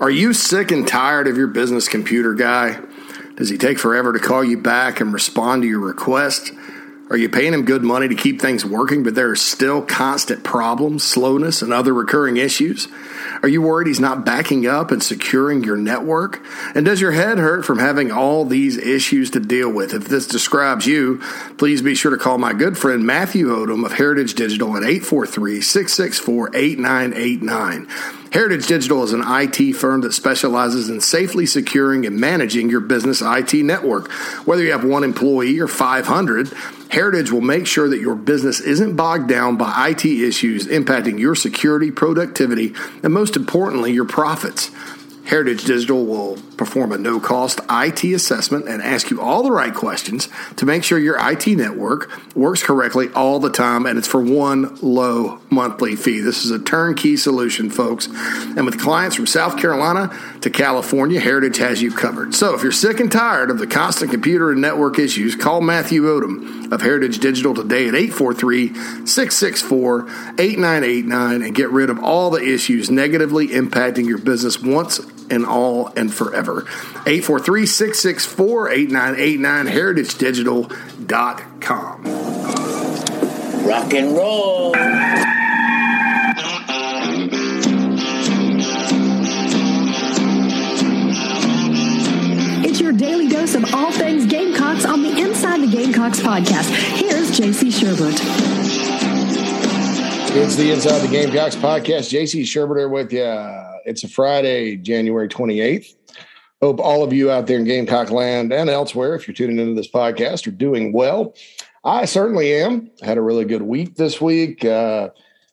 Are you sick and tired of your business computer guy? Does he take forever to call you back and respond to your request? Are you paying him good money to keep things working, but there are still constant problems, slowness, and other recurring issues? Are you worried he's not backing up and securing your network? And does your head hurt from having all these issues to deal with? If this describes you, please be sure to call my good friend Matthew Odom of Heritage Digital at 843 664 8989. Heritage Digital is an IT firm that specializes in safely securing and managing your business IT network. Whether you have one employee or 500, Heritage will make sure that your business isn't bogged down by IT issues impacting your security, productivity, and most importantly, your profits. Heritage Digital will perform a no cost IT assessment and ask you all the right questions to make sure your IT network works correctly all the time, and it's for one low monthly fee. This is a turnkey solution, folks. And with clients from South Carolina to California, Heritage has you covered. So if you're sick and tired of the constant computer and network issues, call Matthew Odom of Heritage Digital today at 843 664 8989 and get rid of all the issues negatively impacting your business once and all and forever. 843 664 8989 heritagedigital.com. Rock and roll. It's your daily dose of all things Gamecocks on the Inside the Gamecocks podcast. Here's JC Shurburtt. It's the Inside the Gamecocks podcast. JC Shurburtt with you. It's a Friday, January 28th. Hope all of you out there in Gamecock land and elsewhere, if you're tuning into this podcast, are doing well. I certainly am. Had a really good week this week. Uh,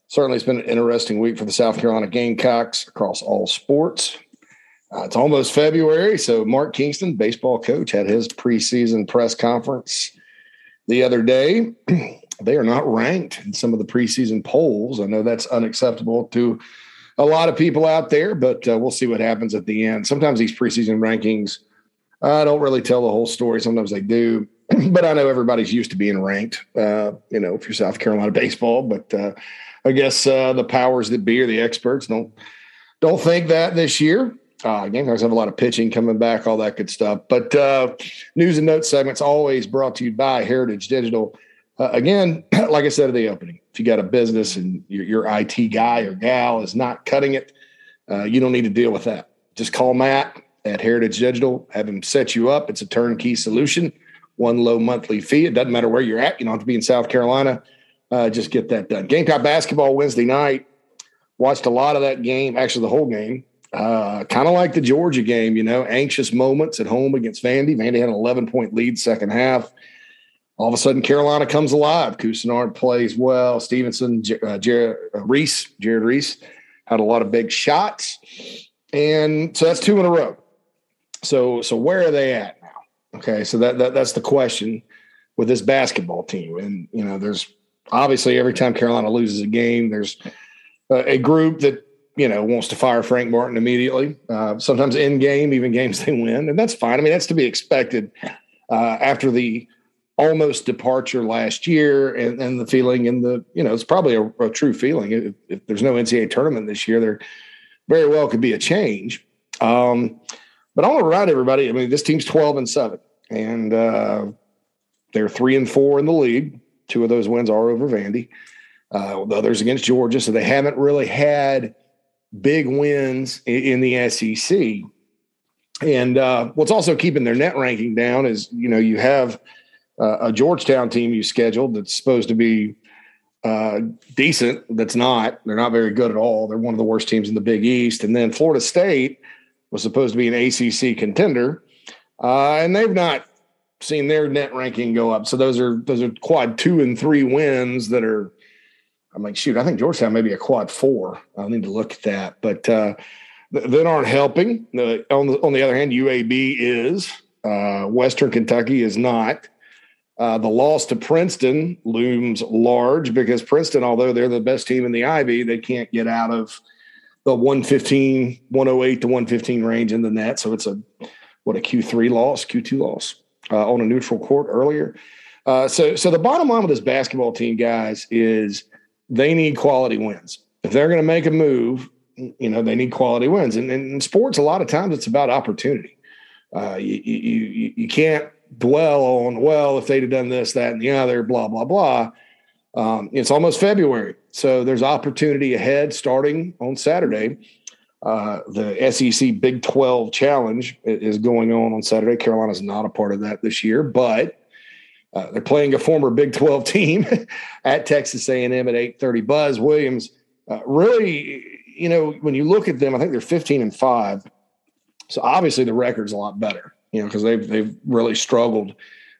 certainly, it's been an interesting week for the South Carolina Gamecocks across all sports. Uh, it's almost February, so Mark Kingston, baseball coach, had his preseason press conference the other day. they are not ranked in some of the preseason polls. I know that's unacceptable to a lot of people out there, but uh, we'll see what happens at the end. Sometimes these preseason rankings uh, don't really tell the whole story. Sometimes they do, but I know everybody's used to being ranked. Uh, you know, if you're South Carolina baseball, but uh, I guess uh, the powers that be or the experts don't don't think that this year. Uh, Gamecocks have a lot of pitching coming back, all that good stuff. But uh, news and notes segments always brought to you by Heritage Digital. Uh, again, like I said at the opening, if you got a business and your, your IT guy or gal is not cutting it, uh, you don't need to deal with that. Just call Matt at Heritage Digital, have him set you up. It's a turnkey solution, one low monthly fee. It doesn't matter where you're at. You don't have to be in South Carolina. Uh, just get that done. Gamecock basketball Wednesday night. Watched a lot of that game, actually the whole game. Uh, kind of like the Georgia game, you know, anxious moments at home against Vandy. Vandy had an 11 point lead second half all of a sudden Carolina comes alive. Couisnard plays well. Stevenson, uh, Jared uh, Reese, Jared Reese had a lot of big shots, and so that's two in a row. So so where are they at now? Okay, so that, that that's the question with this basketball team, and you know there's obviously every time Carolina loses a game, there's a, a group that you know wants to fire Frank Martin immediately. Uh, sometimes in game, even games they win, and that's fine. I mean that's to be expected uh, after the almost departure last year and, and the feeling and the you know it's probably a, a true feeling. If, if, there's no ncaa tournament this year there very well could be a change. Um, but i want to remind everybody i mean this team's 12 and 7 and uh, they're 3 and 4 in the league. Two of those wins are over vandy. Uh, the others against georgia so they haven't really had big wins in, in the sec and uh, what's also keeping their net ranking down is you know you have uh, a Georgetown team you scheduled that's supposed to be uh, decent. That's not. They're not very good at all. They're one of the worst teams in the Big East. And then Florida State was supposed to be an ACC contender, uh, and they've not seen their net ranking go up. So those are those are quad two and three wins that are. I'm like, shoot, I think Georgetown may be a quad four. I'll need to look at that, but uh, that aren't helping. on the on the other hand, UAB is. Uh, Western Kentucky is not. Uh, the loss to Princeton looms large because Princeton, although they're the best team in the Ivy, they can't get out of the 115, 108 to 115 range in the net. So it's a what a Q3 loss, Q2 loss uh, on a neutral court earlier. Uh, so, so the bottom line with this basketball team, guys, is they need quality wins. If they're going to make a move, you know they need quality wins. And, and in sports, a lot of times it's about opportunity. Uh, you, you you can't dwell on well if they'd have done this, that, and the other, blah blah blah. Um, it's almost February, so there's opportunity ahead starting on Saturday. Uh, the SEC Big 12 Challenge is going on on Saturday. Carolina's not a part of that this year, but uh, they're playing a former Big 12 team at Texas A&M at 8:30. Buzz Williams, uh, really, you know, when you look at them, I think they're 15 and five. So obviously the record's a lot better, you know, because they've they've really struggled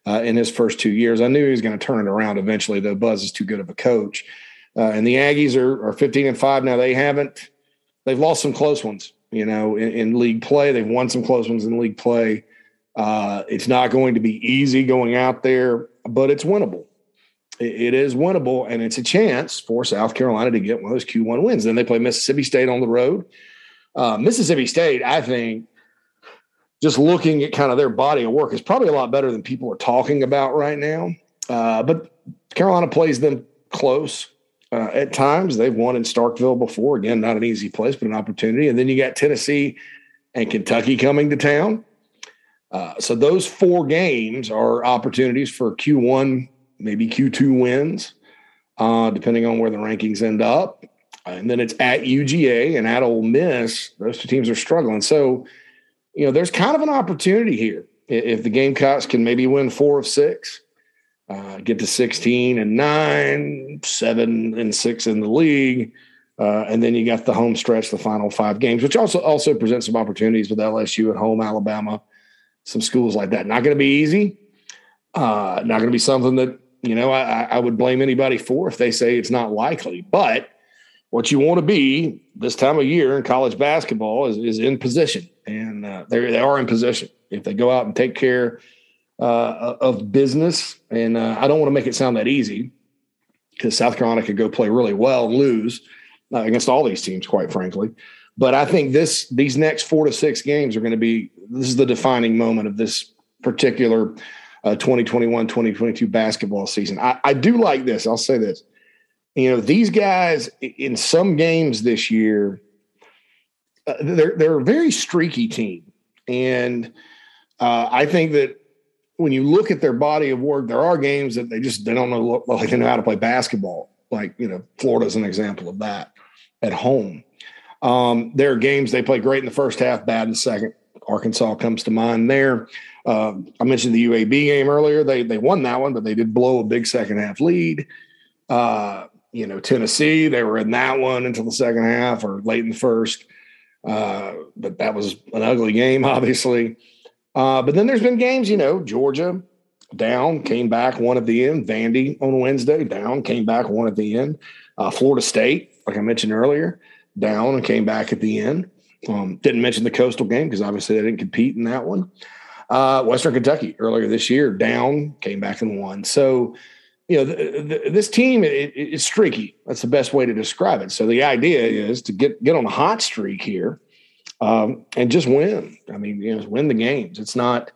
uh, in his first two years. I knew he was going to turn it around eventually, though. Buzz is too good of a coach, uh, and the Aggies are, are 15 and five now. They haven't they've lost some close ones, you know, in, in league play. They've won some close ones in league play. Uh, it's not going to be easy going out there, but it's winnable. It, it is winnable, and it's a chance for South Carolina to get one of those Q1 wins. Then they play Mississippi State on the road. Uh, Mississippi State, I think, just looking at kind of their body of work is probably a lot better than people are talking about right now. Uh, but Carolina plays them close uh, at times. They've won in Starkville before. Again, not an easy place, but an opportunity. And then you got Tennessee and Kentucky coming to town. Uh, so those four games are opportunities for Q1, maybe Q2 wins, uh, depending on where the rankings end up. And then it's at UGA and at Ole Miss. Those two teams are struggling. So, you know, there's kind of an opportunity here. If the Gamecocks can maybe win four of six, uh, get to 16 and nine, seven and six in the league. Uh, and then you got the home stretch, the final five games, which also also presents some opportunities with LSU at home, Alabama, some schools like that. Not going to be easy. Uh, not going to be something that you know I, I, would blame anybody for if they say it's not likely. But what you want to be this time of year in college basketball is, is in position, and uh, they they are in position. If they go out and take care uh, of business, and uh, I don't want to make it sound that easy because South Carolina could go play really well and lose uh, against all these teams, quite frankly. But I think this these next four to six games are going to be this is the defining moment of this particular uh, 2021 2022 basketball season. I, I do like this. I'll say this. You know, these guys in some games this year, uh, they're they're a very streaky team, and uh, I think that when you look at their body of work, there are games that they just they don't know like they know how to play basketball. Like you know, Florida's an example of that at home. Um, there are games they play great in the first half, bad in the second. Arkansas comes to mind there. Uh, I mentioned the UAB game earlier. They they won that one, but they did blow a big second half lead. Uh, you know, Tennessee, they were in that one until the second half or late in the first. Uh, but that was an ugly game, obviously. Uh, but then there's been games, you know, Georgia down, came back one at the end. Vandy on Wednesday down, came back one at the end. Uh, Florida State, like I mentioned earlier, down and came back at the end. Um, didn't mention the Coastal game because obviously they didn't compete in that one. Uh, Western Kentucky earlier this year down, came back and won. So, you know, this team it, streaky. That's the best way to describe it. So the idea is to get get on a hot streak here um, and just win. I mean, you know, win the games. It's not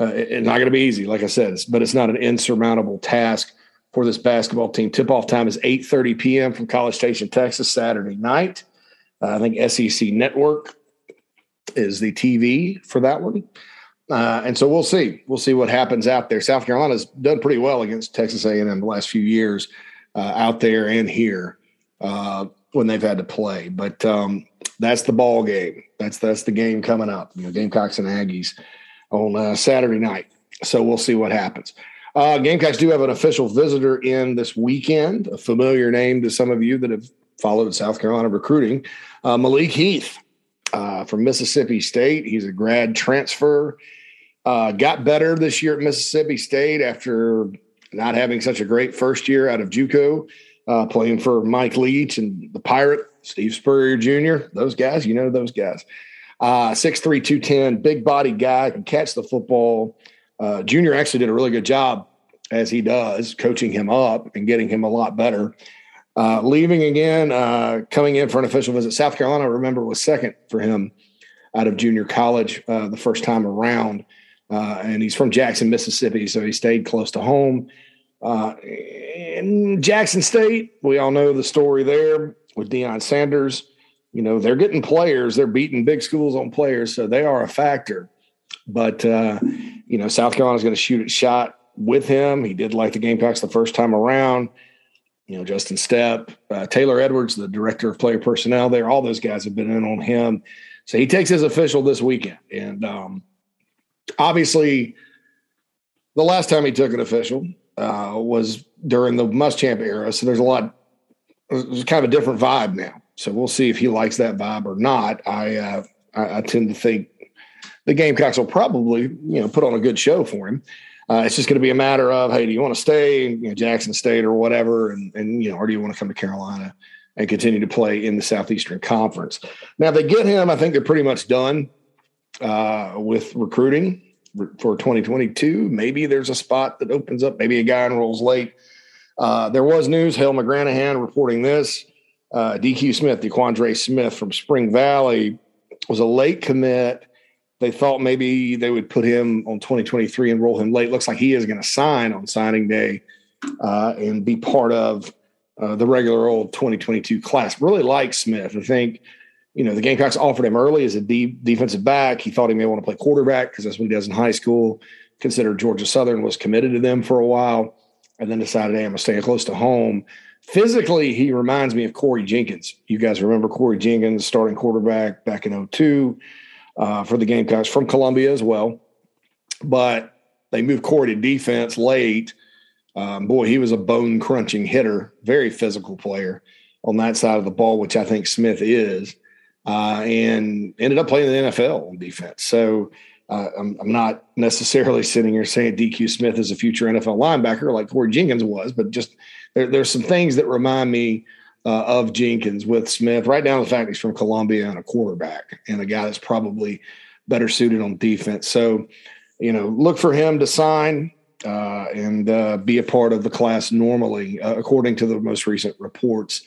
uh, it's not going to be easy, like I said, but it's not an insurmountable task for this basketball team. Tip off time is eight thirty p.m. from College Station, Texas, Saturday night. Uh, I think SEC Network is the TV for that one. Uh, and so we'll see. We'll see what happens out there. South Carolina's done pretty well against Texas A&M the last few years uh, out there and here uh, when they've had to play. But um, that's the ball game. That's that's the game coming up. You know, Gamecocks and Aggies on uh, Saturday night. So we'll see what happens. Uh, Gamecocks do have an official visitor in this weekend, a familiar name to some of you that have followed South Carolina recruiting. Uh, Malik Heath from Mississippi State. He's a grad transfer. Uh, got better this year at Mississippi State after not having such a great first year out of JUCO, uh, playing for Mike Leach and the Pirate Steve Spurrier Jr., those guys, you know those guys. Uh, 6'3, 210, big body guy, can catch the football. Uh, Junior actually did a really good job, as he does, coaching him up and getting him a lot better. Uh, leaving again, uh, coming in for an official visit. South Carolina, remember, was second for him out of junior college uh, the first time around. Uh, and he's from Jackson, Mississippi, so he stayed close to home. Uh, in Jackson State, we all know the story there with Deion Sanders you know, they're getting players, they're beating big schools on players, so they are a factor. But uh, you know, South Carolina's going to shoot a shot with him. He did like the Gamecocks the first time around. You know, Justin Stepp, uh, Taylor Edwards, the director of player personnel there, all those guys have been in on him. So he takes his official this weekend. And um, obviously, the last time he took an official uh, was during the Muschamp era. So there's a lot, there's kind of a different vibe now. So we'll see if he likes that vibe or not. I, uh, I, I tend to think the Gamecocks will probably, you know, put on a good show for him. Uh, it's just going to be a matter of, hey, do you want to stay, you know, Jackson State or whatever, and and you know, or do you want to come to Carolina and continue to play in the Southeastern Conference? Now, if they get him, I think they're pretty much done uh, with recruiting for 2022. Maybe there's a spot that opens up. Maybe a guy enrolls late. Uh, there was news. Hale McGranahan reporting this. Uh, DQ Smith, DeQuandre Smith from Spring Valley, was a late commit they thought maybe they would put him on 2023 and roll him late. Looks like he is going to sign on signing day uh, and be part of uh, the regular old 2022 class. Really like Smith. I think, you know, the Gamecocks offered him early as a deep defensive back. He thought he may want to play quarterback because that's what he does in high school. Considered Georgia Southern was committed to them for a while and then decided, hey, I'm going to stay close to home. Physically, he reminds me of Corey Jenkins. You guys remember Corey Jenkins, starting quarterback back in 02 uh, for the Gamecocks from Columbia as well. But they moved Corey to defense late. Um, boy, he was a bone crunching hitter, very physical player on that side of the ball, which I think Smith is, uh, and ended up playing in the NFL on defense. So uh, I'm, I'm, not necessarily sitting here saying DQ Smith is a future NFL linebacker like Corey Jenkins was, but just there, there's some things that remind me uh, of Jenkins with Smith, right to the fact he's from Columbia and a quarterback and a guy that's probably better suited on defense. So, you know, look for him to sign uh, and uh, be a part of the class normally, uh, according to the most recent reports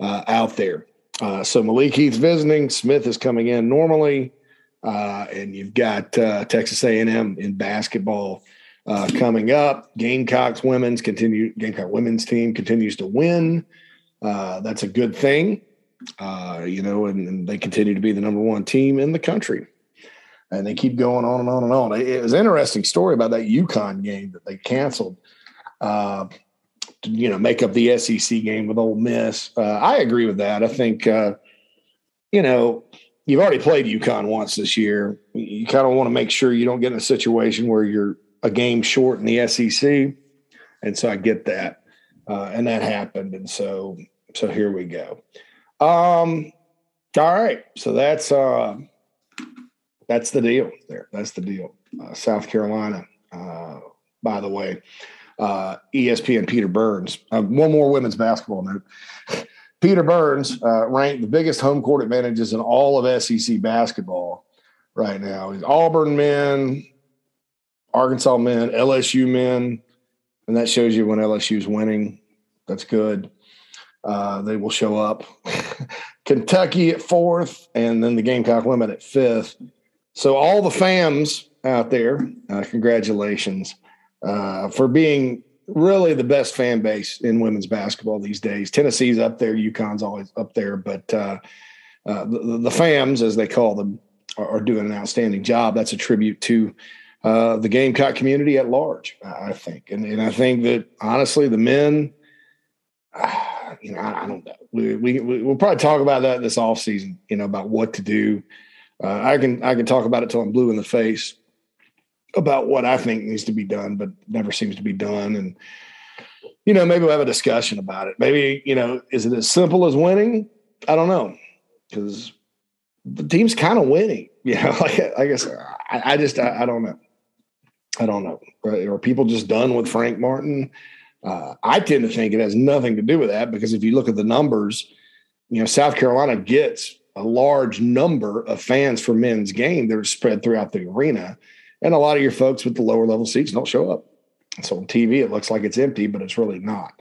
uh, out there. Uh, so Malik Heath's visiting. Smith is coming in normally, and you've got Texas A&M in basketball coming up. Gamecocks women's continue. Gamecock women's team continues to win. Uh, that's a good thing, uh, you know, and, and, they continue to be the number one team in the country. And they keep going on and on and on. It, it was an interesting story about that UConn game that they canceled. You know, make up the SEC game with Ole Miss. Uh, I agree with that. I think, uh, you know, you've already played UConn once this year. You kind of want to make sure you don't get in a situation where you're a game short in the SEC. And so I get that. Uh, and that happened. And so so here we go. Um, all right. So that's uh, that's the deal there. That's the deal. Uh, South Carolina, uh, by the way, uh, ESPN Peter Burns. Uh, one more women's basketball note. Peter Burns uh, ranked the biggest home court advantages in all of SEC basketball right now. He's Auburn men, Arkansas men, LSU men, and that shows you when LSU is winning. That's good. Uh, they will show up. Kentucky at fourth, and then the Gamecock women at fifth. So all the fams out there, uh, congratulations uh, for being really the best fan base in women's basketball these days. Tennessee's up there, UConn's always up there, but uh, uh, the, the, FAMs, as they call them, are, are, doing an outstanding job. That's a tribute to uh, the Gamecock community at large, I think, and, and I think that honestly, the men you know, I, I don't know. We, we we'll probably talk about that this off season. You know, about what to do. Uh, I can I can talk about it till I'm blue in the face about what I think needs to be done, but never seems to be done. And you know, maybe we'll have a discussion about it. Maybe you know, is it as simple as winning? I don't know because the team's kind of winning. You know, like I guess I, I just I, I, don't know. I don't know. Are people just done with Frank Martin? Uh, I tend to think it has nothing to do with that because if you look at the numbers, you know, South Carolina gets a large number of fans for men's game that are spread throughout the arena. And a lot of your folks with the lower level seats don't show up. So on TV, it looks like it's empty, but it's really not.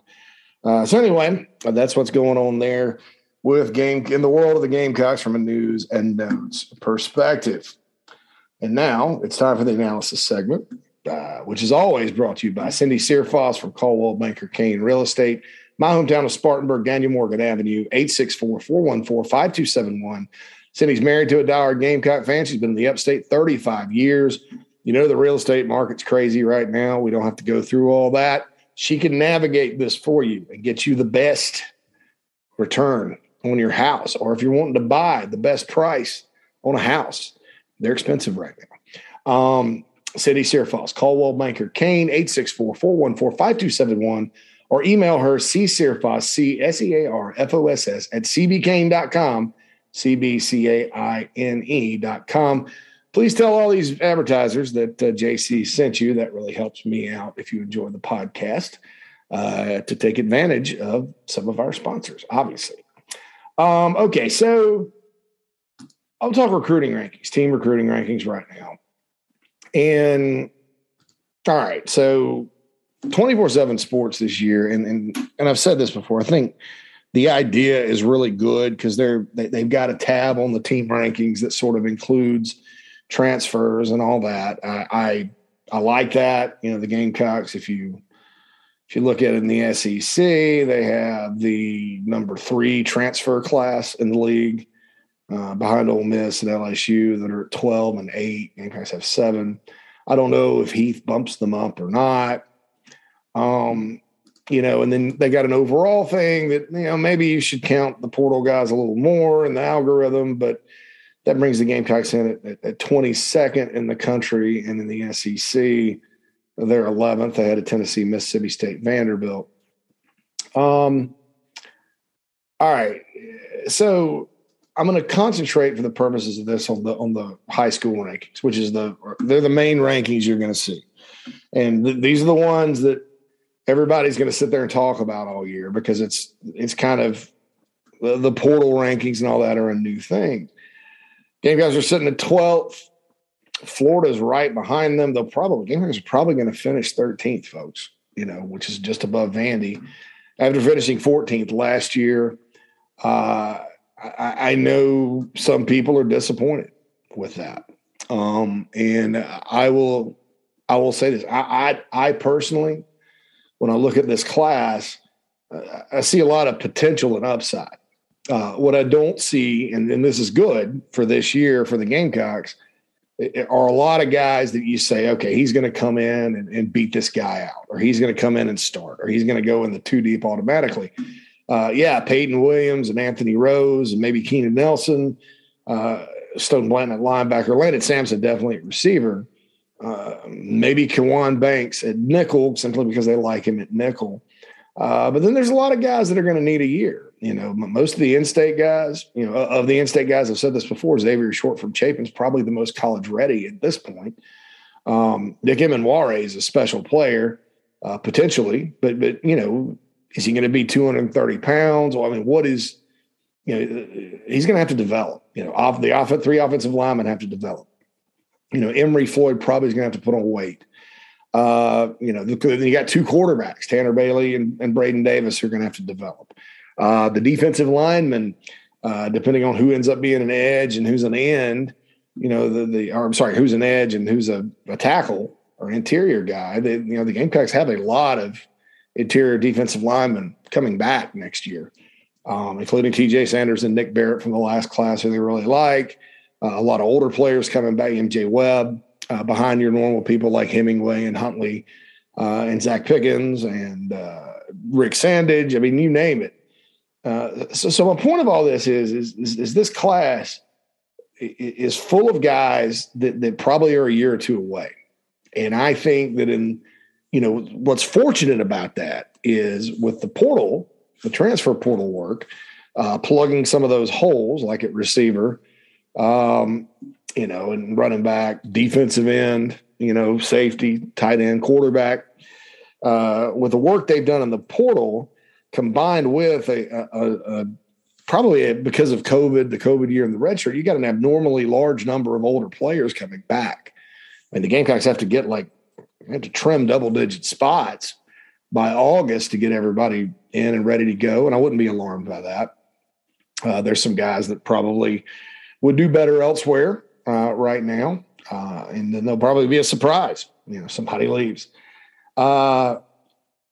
Uh, so anyway, that's what's going on there with game in the world of the Gamecocks from a news and notes perspective. And now it's time for the analysis segment uh, which is always brought to you by Cindy Searfoss from Coldwell Banker Caine Real Estate. my hometown of Spartanburg, Daniel Morgan Avenue, 864 414 5271. Cindy's married to a diehard Gamecock fan. She's been in the upstate 35 years. You know, the real estate market's crazy right now. We don't have to go through all that. She can navigate this for you and get you the best return on your house. Or if you're wanting to buy the best price on a house, they're expensive right now. Um, Cindy Searfoss. Coldwell Banker Caine, 864 414 5271 or email her csearfoss, C-S-E-A-R-F-O-S-S at cbcaine.com, C-B-C-A-I-N-E dot com. Please tell all these advertisers that uh, JC sent you. That really helps me out if you enjoy the podcast uh, to take advantage of some of our sponsors, obviously. Um, okay, so I'll talk recruiting rankings, team recruiting rankings right now. And all right, so 24 7 sports this year, and, and and I've said this before, I think the idea is really good because they're they, they've got a tab on the team rankings that sort of includes transfers and all that. I, I I like that. You know, the Gamecocks, if you if you look at it in the SEC, they have the number three transfer class in the league uh, behind Ole Miss and LSU that are at 12 and 8. Gamecocks have seven. I don't know if Heath bumps them up or not. Um, you know, and then they got an overall thing that, you know, maybe you should count the portal guys a little more in the algorithm, but that brings the Gamecocks in at, at 22nd in the country and in the SEC. They're 11th. They had a Tennessee, Mississippi State, Vanderbilt. Um, all right. So I'm going to concentrate for the purposes of this on the on the high school rankings, which is the they're the main rankings you're going to see, and th- these are the ones that everybody's going to sit there and talk about all year because it's it's kind of the, the portal rankings and all that are a new thing. Gamecocks are sitting at 12th. Florida's right behind them. They'll probably Gamecocks are probably going to finish 13th, folks. You know, which is just above Vandy after finishing 14th last year. Uh, I, I know some people are disappointed with that. Um, and I will, I will say this. I, I, I personally, when I look at this class, uh, I see a lot of potential and upside. Uh, what I don't see, and, and this is good for this year for the Gamecocks, are a lot of guys that you say, okay, he's going to come in and, and, beat this guy out, or he's going to come in and start, or he's going to go in the two deep automatically uh, yeah, Peyton Williams and Anthony Rose and maybe Keenan Nelson, uh, Stone Blanton at linebacker, Landon Sampson definitely at receiver, uh, maybe Kawan Banks at nickel simply because they like him at nickel. Uh, but then there's a lot of guys that are going to need a year. You know, most of the in-state guys, you know, of the in-state guys, I've said this before, Xavier Short from Chapin's probably the most college ready at this point. Um, Nick Emmanwori is a special player, uh, potentially, but but you know, is he going to be 230 pounds? Well, I mean, what is, you know, he's going to have to develop. You know, off the off three offensive linemen have to develop. You know, Emory Floyd probably is going to have to put on weight. Uh, you know, you got two quarterbacks, Tanner Bailey and, and Braden Davis, who are going to have to develop. Uh, the defensive linemen, uh, depending on who ends up being an edge and who's an end, you know, the the or I'm sorry, who's an edge and who's a, a tackle or interior guy. They, you know, the Gamecocks have a lot of interior defensive linemen coming back next year, um, including TJ Sanders and Nick Barrett from the last class, who they really like. Uh, a lot of older players coming back, MJ Webb, uh, behind your normal people like Hemingway and Huntley uh, and Zacch Pickens and uh, Rick Sandidge. I mean, you name it. Uh, so, so my point of all this is, is, is, is this class is full of guys that, that probably are a year or two away. And I think that in you know, what's fortunate about that is with the portal, the transfer portal work, uh, plugging some of those holes, like at receiver, um, you know, and running back, defensive end, you know, safety, tight end, quarterback. Uh, with the work they've done in the portal, combined with a, a, a probably because of COVID, the COVID year and the red shirt, you got an abnormally large number of older players coming back. I mean, the Gamecocks have to get like had to trim double digit spots by August to get everybody in and ready to go. And I wouldn't be alarmed by that. Uh, there's some guys that probably would do better elsewhere uh, right now. Uh, and then there'll probably be a surprise. You know, somebody leaves. Uh,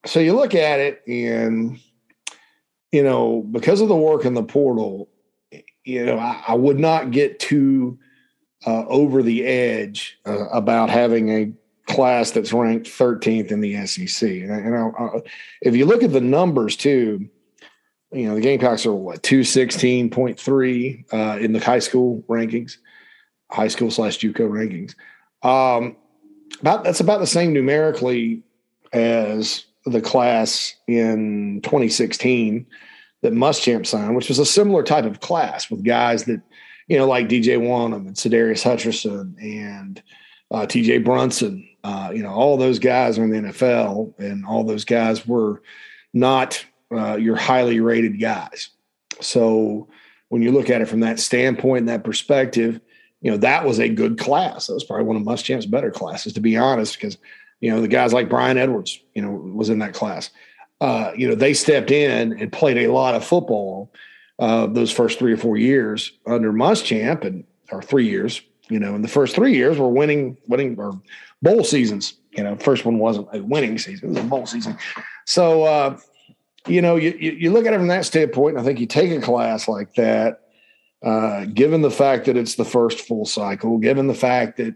so you look at it and you know, because of the work in the portal, you know, I, I would not get too uh, over the edge uh, about having a class that's ranked 13th in the SEC. And, and I, I, if you look at the numbers too, you know, the Gamecocks are what, 216.3 uh, in the high school rankings, high school slash JUCO rankings. Um, about that's about the same numerically as the class in 2016 that Muschamp signed, which was a similar type of class with guys that, you know, like DJ Wonnum and Sadarius Hutcherson and uh, TJ Brunson. Uh, you know, all those guys are in the NFL, and all those guys were not uh, your highly rated guys. So when you look at it from that standpoint and that perspective, you know, that was a good class. That was probably one of Muschamp's better classes, to be honest, because, you know, the guys like Bryan Edwards, you know, was in that class. Uh, you know, they stepped in and played a lot of football uh, those first three or four years under Muschamp and or three years, you know, in the first three years were winning, winning or bowl seasons. You know, first one wasn't a winning season; it was a bowl season. So, uh, you know, you, you look at it from that standpoint. I think you take a class like that, uh, given the fact that it's the first full cycle, given the fact that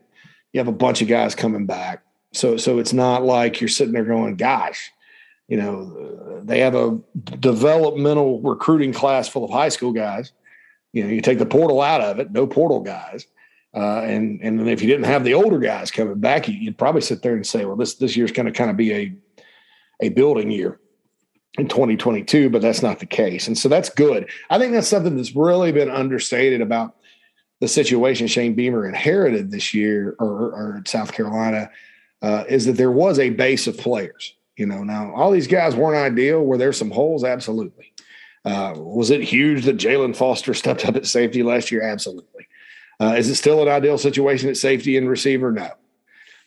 you have a bunch of guys coming back. So, so it's not like you're sitting there going, "Gosh, you know, they have a developmental recruiting class full of high school guys. You know, you take the portal out of it, no portal guys. Uh, and and if you didn't have the older guys coming back, you'd probably sit there and say, well, this this year's going to kind of be a a building year in 2022, but that's not the case. And so that's good. I think that's something that's really been understated about the situation Shane Beamer inherited this year or, or South Carolina uh, is that there was a base of players. You know, now all these guys weren't ideal. Were there some holes? Absolutely. Uh, was it huge that Jaylan Foster stepped up at safety last year? Absolutely. Uh, is it still an ideal situation at safety and receiver? No.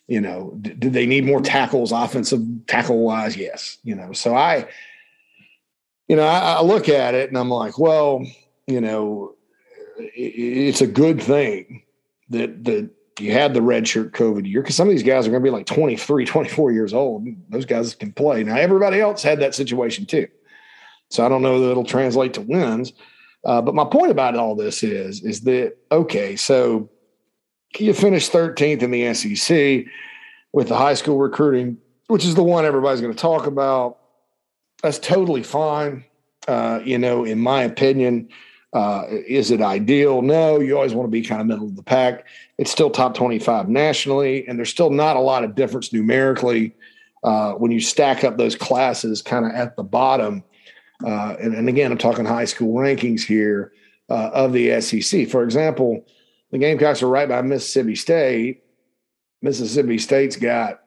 You know, d- did they need more tackles, offensive tackle wise? Yes. You know, so I, you know, I, I look at it and I'm like, well, you know, it, it's a good thing that that you had the redshirt COVID year because some of these guys are going to be like 23, 24 years old. Those guys can play. Now, everybody else had that situation too. So I don't know that it'll translate to wins. Uh, but my point about all this is, is that, okay, so you finish 13th in the SEC with the high school recruiting, which is the one everybody's going to talk about. That's totally fine. Uh, you know, in my opinion, uh, is it ideal? No, you always want to be kind of middle of the pack. It's still top 25 nationally, and there's still not a lot of difference numerically uh, when you stack up those classes kind of at the bottom. Uh, and, and, again, I'm talking high school rankings here uh, of the SEC. For example, the Gamecocks are right by Mississippi State. Mississippi State's got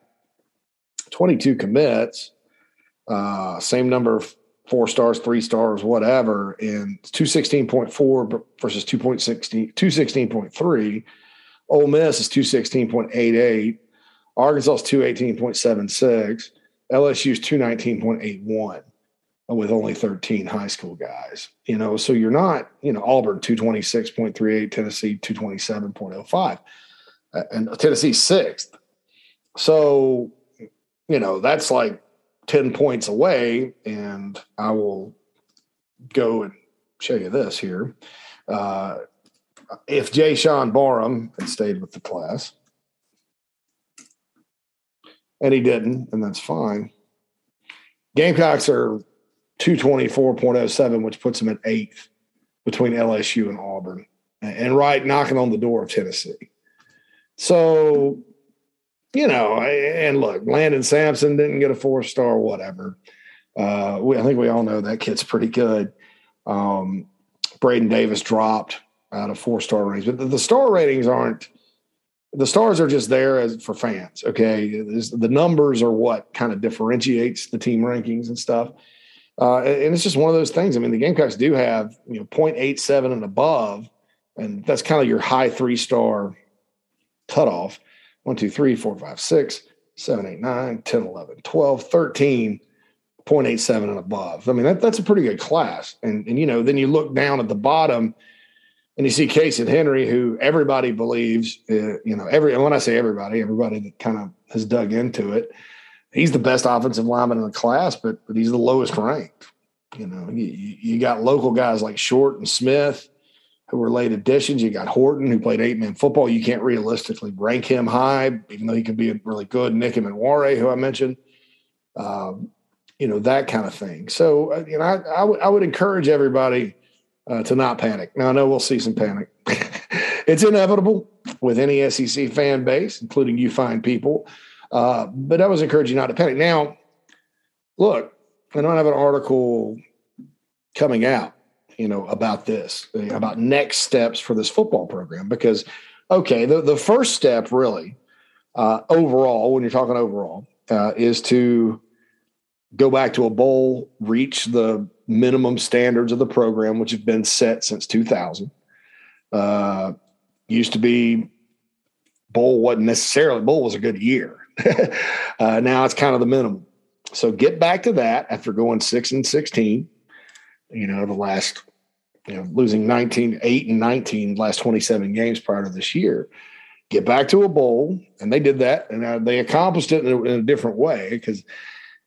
22 commits, uh, same number of four stars, three stars, whatever, and 216.4 versus 2.16, 216.3. Ole Miss is 216.88. Arkansas is 218.76. LSU is 219.81 uh, with only 13 high school guys. You know, so you're not, you know, Auburn 226.38, Tennessee 227.05, uh, and Tennessee sixth. So, you know, that's like 10 points away, and I will go and show you this here. Uh, if Jaishawn Barham had stayed with the class, and he didn't, and that's fine. Gamecocks are 224.07, which puts them at eighth between LSU and Auburn, and right knocking on the door of Tennessee. So you know, and look, Landon Sampson didn't get a four star, whatever. Uh, we, I think we all know that kid's pretty good. Um, Braden Davis dropped out of four star ratings, but the, the, star ratings aren't. The stars are just there as for fans. Okay, the numbers are what kind of differentiates the team rankings and stuff. Uh, and it's just one of those things. I mean, the Gamecocks do have you know 0.87 and above, and that's kind of your high three star cutoff. 1, 2, 3, 4, 5, 6, 7, 8, 9, 10, 11, 12, 13, 0.87 and above. I mean, that, that's a pretty good class. And, and, you know, then you look down at the bottom and you see Casey Henry, who everybody believes, uh, you know, every, and when I say everybody, everybody that kind of has dug into it, he's the best offensive lineman in the class, but, but he's the lowest ranked. You know, you, you got local guys like Short and Smith who were late additions. You got Horton who played eight man football. You can't realistically rank him high, even though he could be a really good. Nick Emmanwori, who I mentioned. Um, you know that kind of thing. So uh, you know, I, I, w- I would encourage everybody uh, to not panic. Now I know we'll see some panic. it's inevitable with any SEC fan base, including you fine people. Uh, but I was encouraging not to panic. Now, look, I don't have an article coming out, you know, about this, about next steps for this football program, because okay, the, the first step really uh, overall, when you're talking overall, uh, is to go back to a bowl, reach the minimum standards of the program, which have been set since 2000. Uh, used to be bowl wasn't necessarily bowl was a good year. uh, now it's kind of the minimum. So get back to that after going six and 16, you know, the last, you know, losing 19, eight and 19 last 27 games prior to this year. Get back to a bowl. And they did that. And uh, they accomplished it in a, in a different way because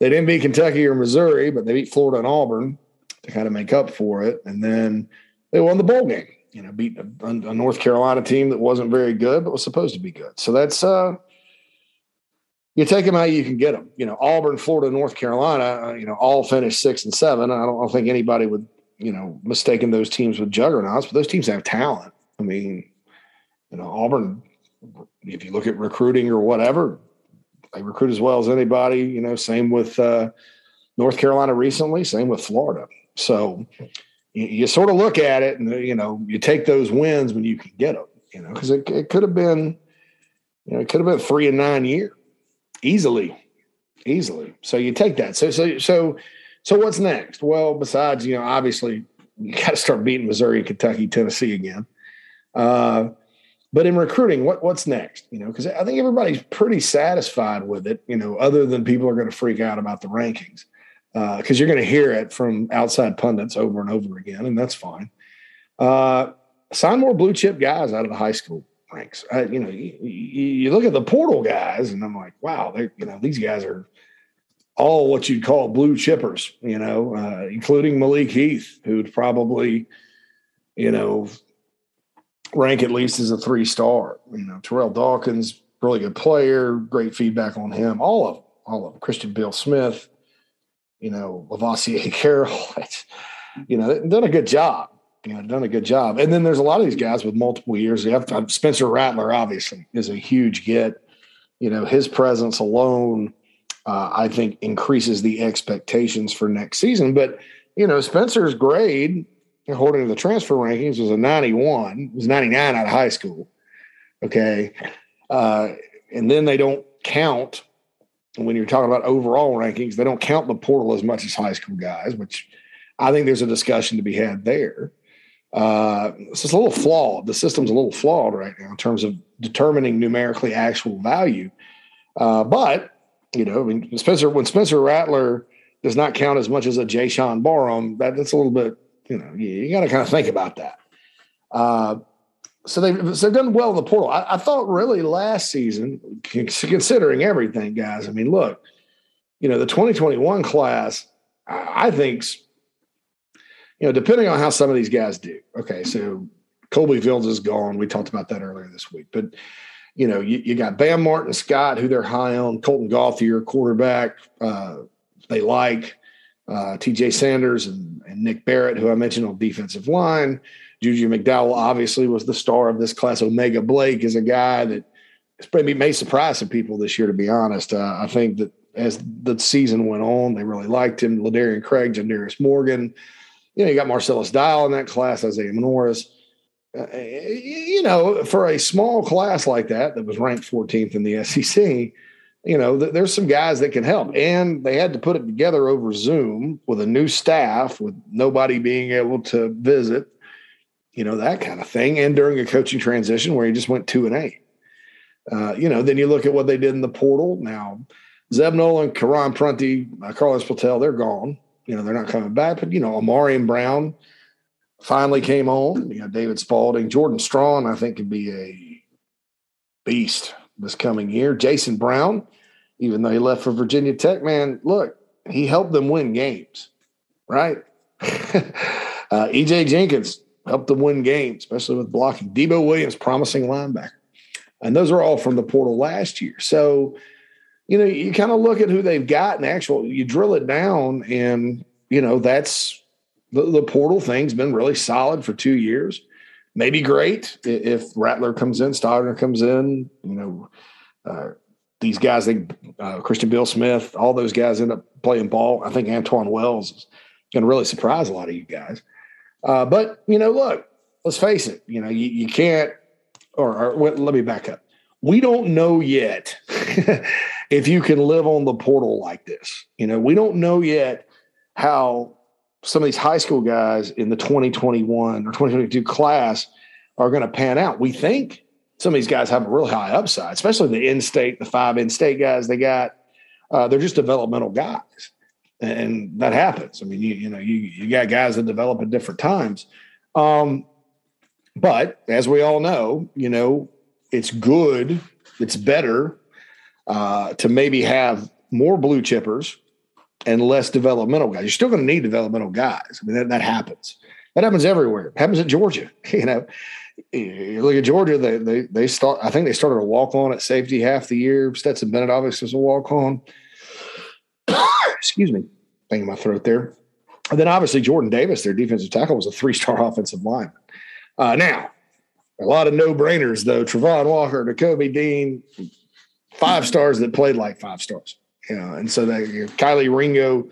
they didn't beat Kentucky or Missouri, but they beat Florida and Auburn to kind of make up for it. And then they won the bowl game, you know, beat a, a North Carolina team that wasn't very good, but was supposed to be good. So that's, uh, you take them out, you can get them. You know, Auburn, Florida, North Carolina, uh, you know, all finished six and seven. I don't, I don't think anybody would, you know, mistaken those teams with juggernauts, but those teams have talent. I mean, you know, Auburn, if you look at recruiting or whatever, they recruit as well as anybody. You know, same with uh, North Carolina recently, same with Florida. So you, you, sort of look at it, and you know, you take those wins when you can get them. You know, because it, it could have been, you know, it could have been three and nine year easily, easily. So you take that. So so so so what's next? Well, besides you know, obviously you got to start beating Missouri, Kentucky, Tennessee again. Uh, but in recruiting, what what's next? You know, because I think everybody's pretty satisfied with it. You know, other than people are going to freak out about the rankings, because uh, you're going to hear it from outside pundits over and over again, and that's fine. Uh, sign more blue chip guys out of the high school I, you know, you, you, look at the portal guys, and I'm like, wow, they you know these guys are all what you'd call blue chippers. You know, uh, including Malik Heath, who'd probably you know rank at least as a three star. You know, Terrell Dawkins, really good player, great feedback on him. All of them, all of them. Christian Beal-Smith, you know, Lovasea Carroll. you know, done a good job. You know, done a good job. And then there's a lot of these guys with multiple years. You have to, Spencer Rattler, obviously, is a huge get. You know, his presence alone, uh, I think, increases the expectations for next season. But you know, Spencer's grade according to the transfer rankings, was a 91, It was 99 out of high school. Okay. Uh, and then they don't count when you're talking about overall rankings, they don't count the portal as much as high school guys, which I think there's a discussion to be had there. Uh, so it's a little flawed. The system's a little flawed right now in terms of determining numerically actual value. Uh, but you know, I mean, Spencer when Spencer Rattler does not count as much as a Jaishawn Barham, that, that's a little bit you know, you, you got to kind of think about that. Uh, so they've, so they've done well in the portal. I, I, thought really last season, considering everything, guys. I mean, look, you know, the 2021 class, I, I think, you know, depending on how some of these guys do. Okay, so Colby Fields is gone. We talked about that earlier this week, but you know, you, you got Bam Martin Scott, who they're high on, Colton Gauthier, quarterback. Uh, they like uh, TJ Sanders and, and, Nick Barrett, who I mentioned on defensive line. Juju McDowell obviously was the star of this class. O'Mega Blake is a guy that maybe may surprise some people this year, to be honest. Uh, I think that as the season went on, they really liked him. Ladarian Craig, Jandarius Morgan. You know, you got Marcellus Dial in that class, Isaiah Manoris. Uh, you know, for a small class like that, that was ranked 14th in the SEC, you know, th- there's some guys that can help. And they had to put it together over Zoom with a new staff, with nobody being able to visit, you know, that kind of thing. And during a coaching transition where he just went two and eight. Uh, you know, then you look at what they did in the portal. Now, Zeb Noland, Karan Prunty, uh, Carlos Patel, they're gone. You know, they're not coming back. But, you know, Ahmarean Brown finally came on. You know, David Spaulding, Jordan Strong, I think could be a beast this coming year. Jason Brown, even though he left for Virginia Tech, man, look, he helped them win games, right? uh, EJ Jenkins helped them win games, especially with blocking. Debo Williams, promising linebacker. And those are all from the portal last year. So, you know, you kind of look at who they've got and actual, you drill it down, and, you know, that's the, the portal thing's been really solid for two years. Maybe great if Rattler comes in, Stogner comes in, you know, uh, these guys, they, uh, Christian Beal-Smith, all those guys end up playing ball. I think Antwane Wells is going to really surprise a lot of you guys. Uh, but you know, look, let's face it. You know, you, you can't. Or, or wait, let me back up. We don't know yet if you can live on the portal like this. You know, we don't know yet how some of these high school guys in the 2021 or 2022 class are going to pan out. We think some of these guys have a really high upside, especially the in-state, the five in-state guys they got. Uh, they're just developmental guys and that happens. I mean, you you know, you you got guys that develop at different times. Um, but as we all know, you know, it's good, it's better uh, to maybe have more blue chippers and less developmental guys. You're still going to need developmental guys. I mean, that, that happens. That happens everywhere. It happens at Georgia. You know, you look at Georgia. They they they start. I think they started a walk on at safety half the year. Stetson Bennett obviously was a walk on excuse me, thing in my throat there. And then obviously Jordan Davis, their defensive tackle, was a three-star offensive lineman. Uh, now, a lot of no-brainers though. Travon Walker, Nakobe Dean, five stars that played like five stars. You know, and so that you know, Kelee Ringo,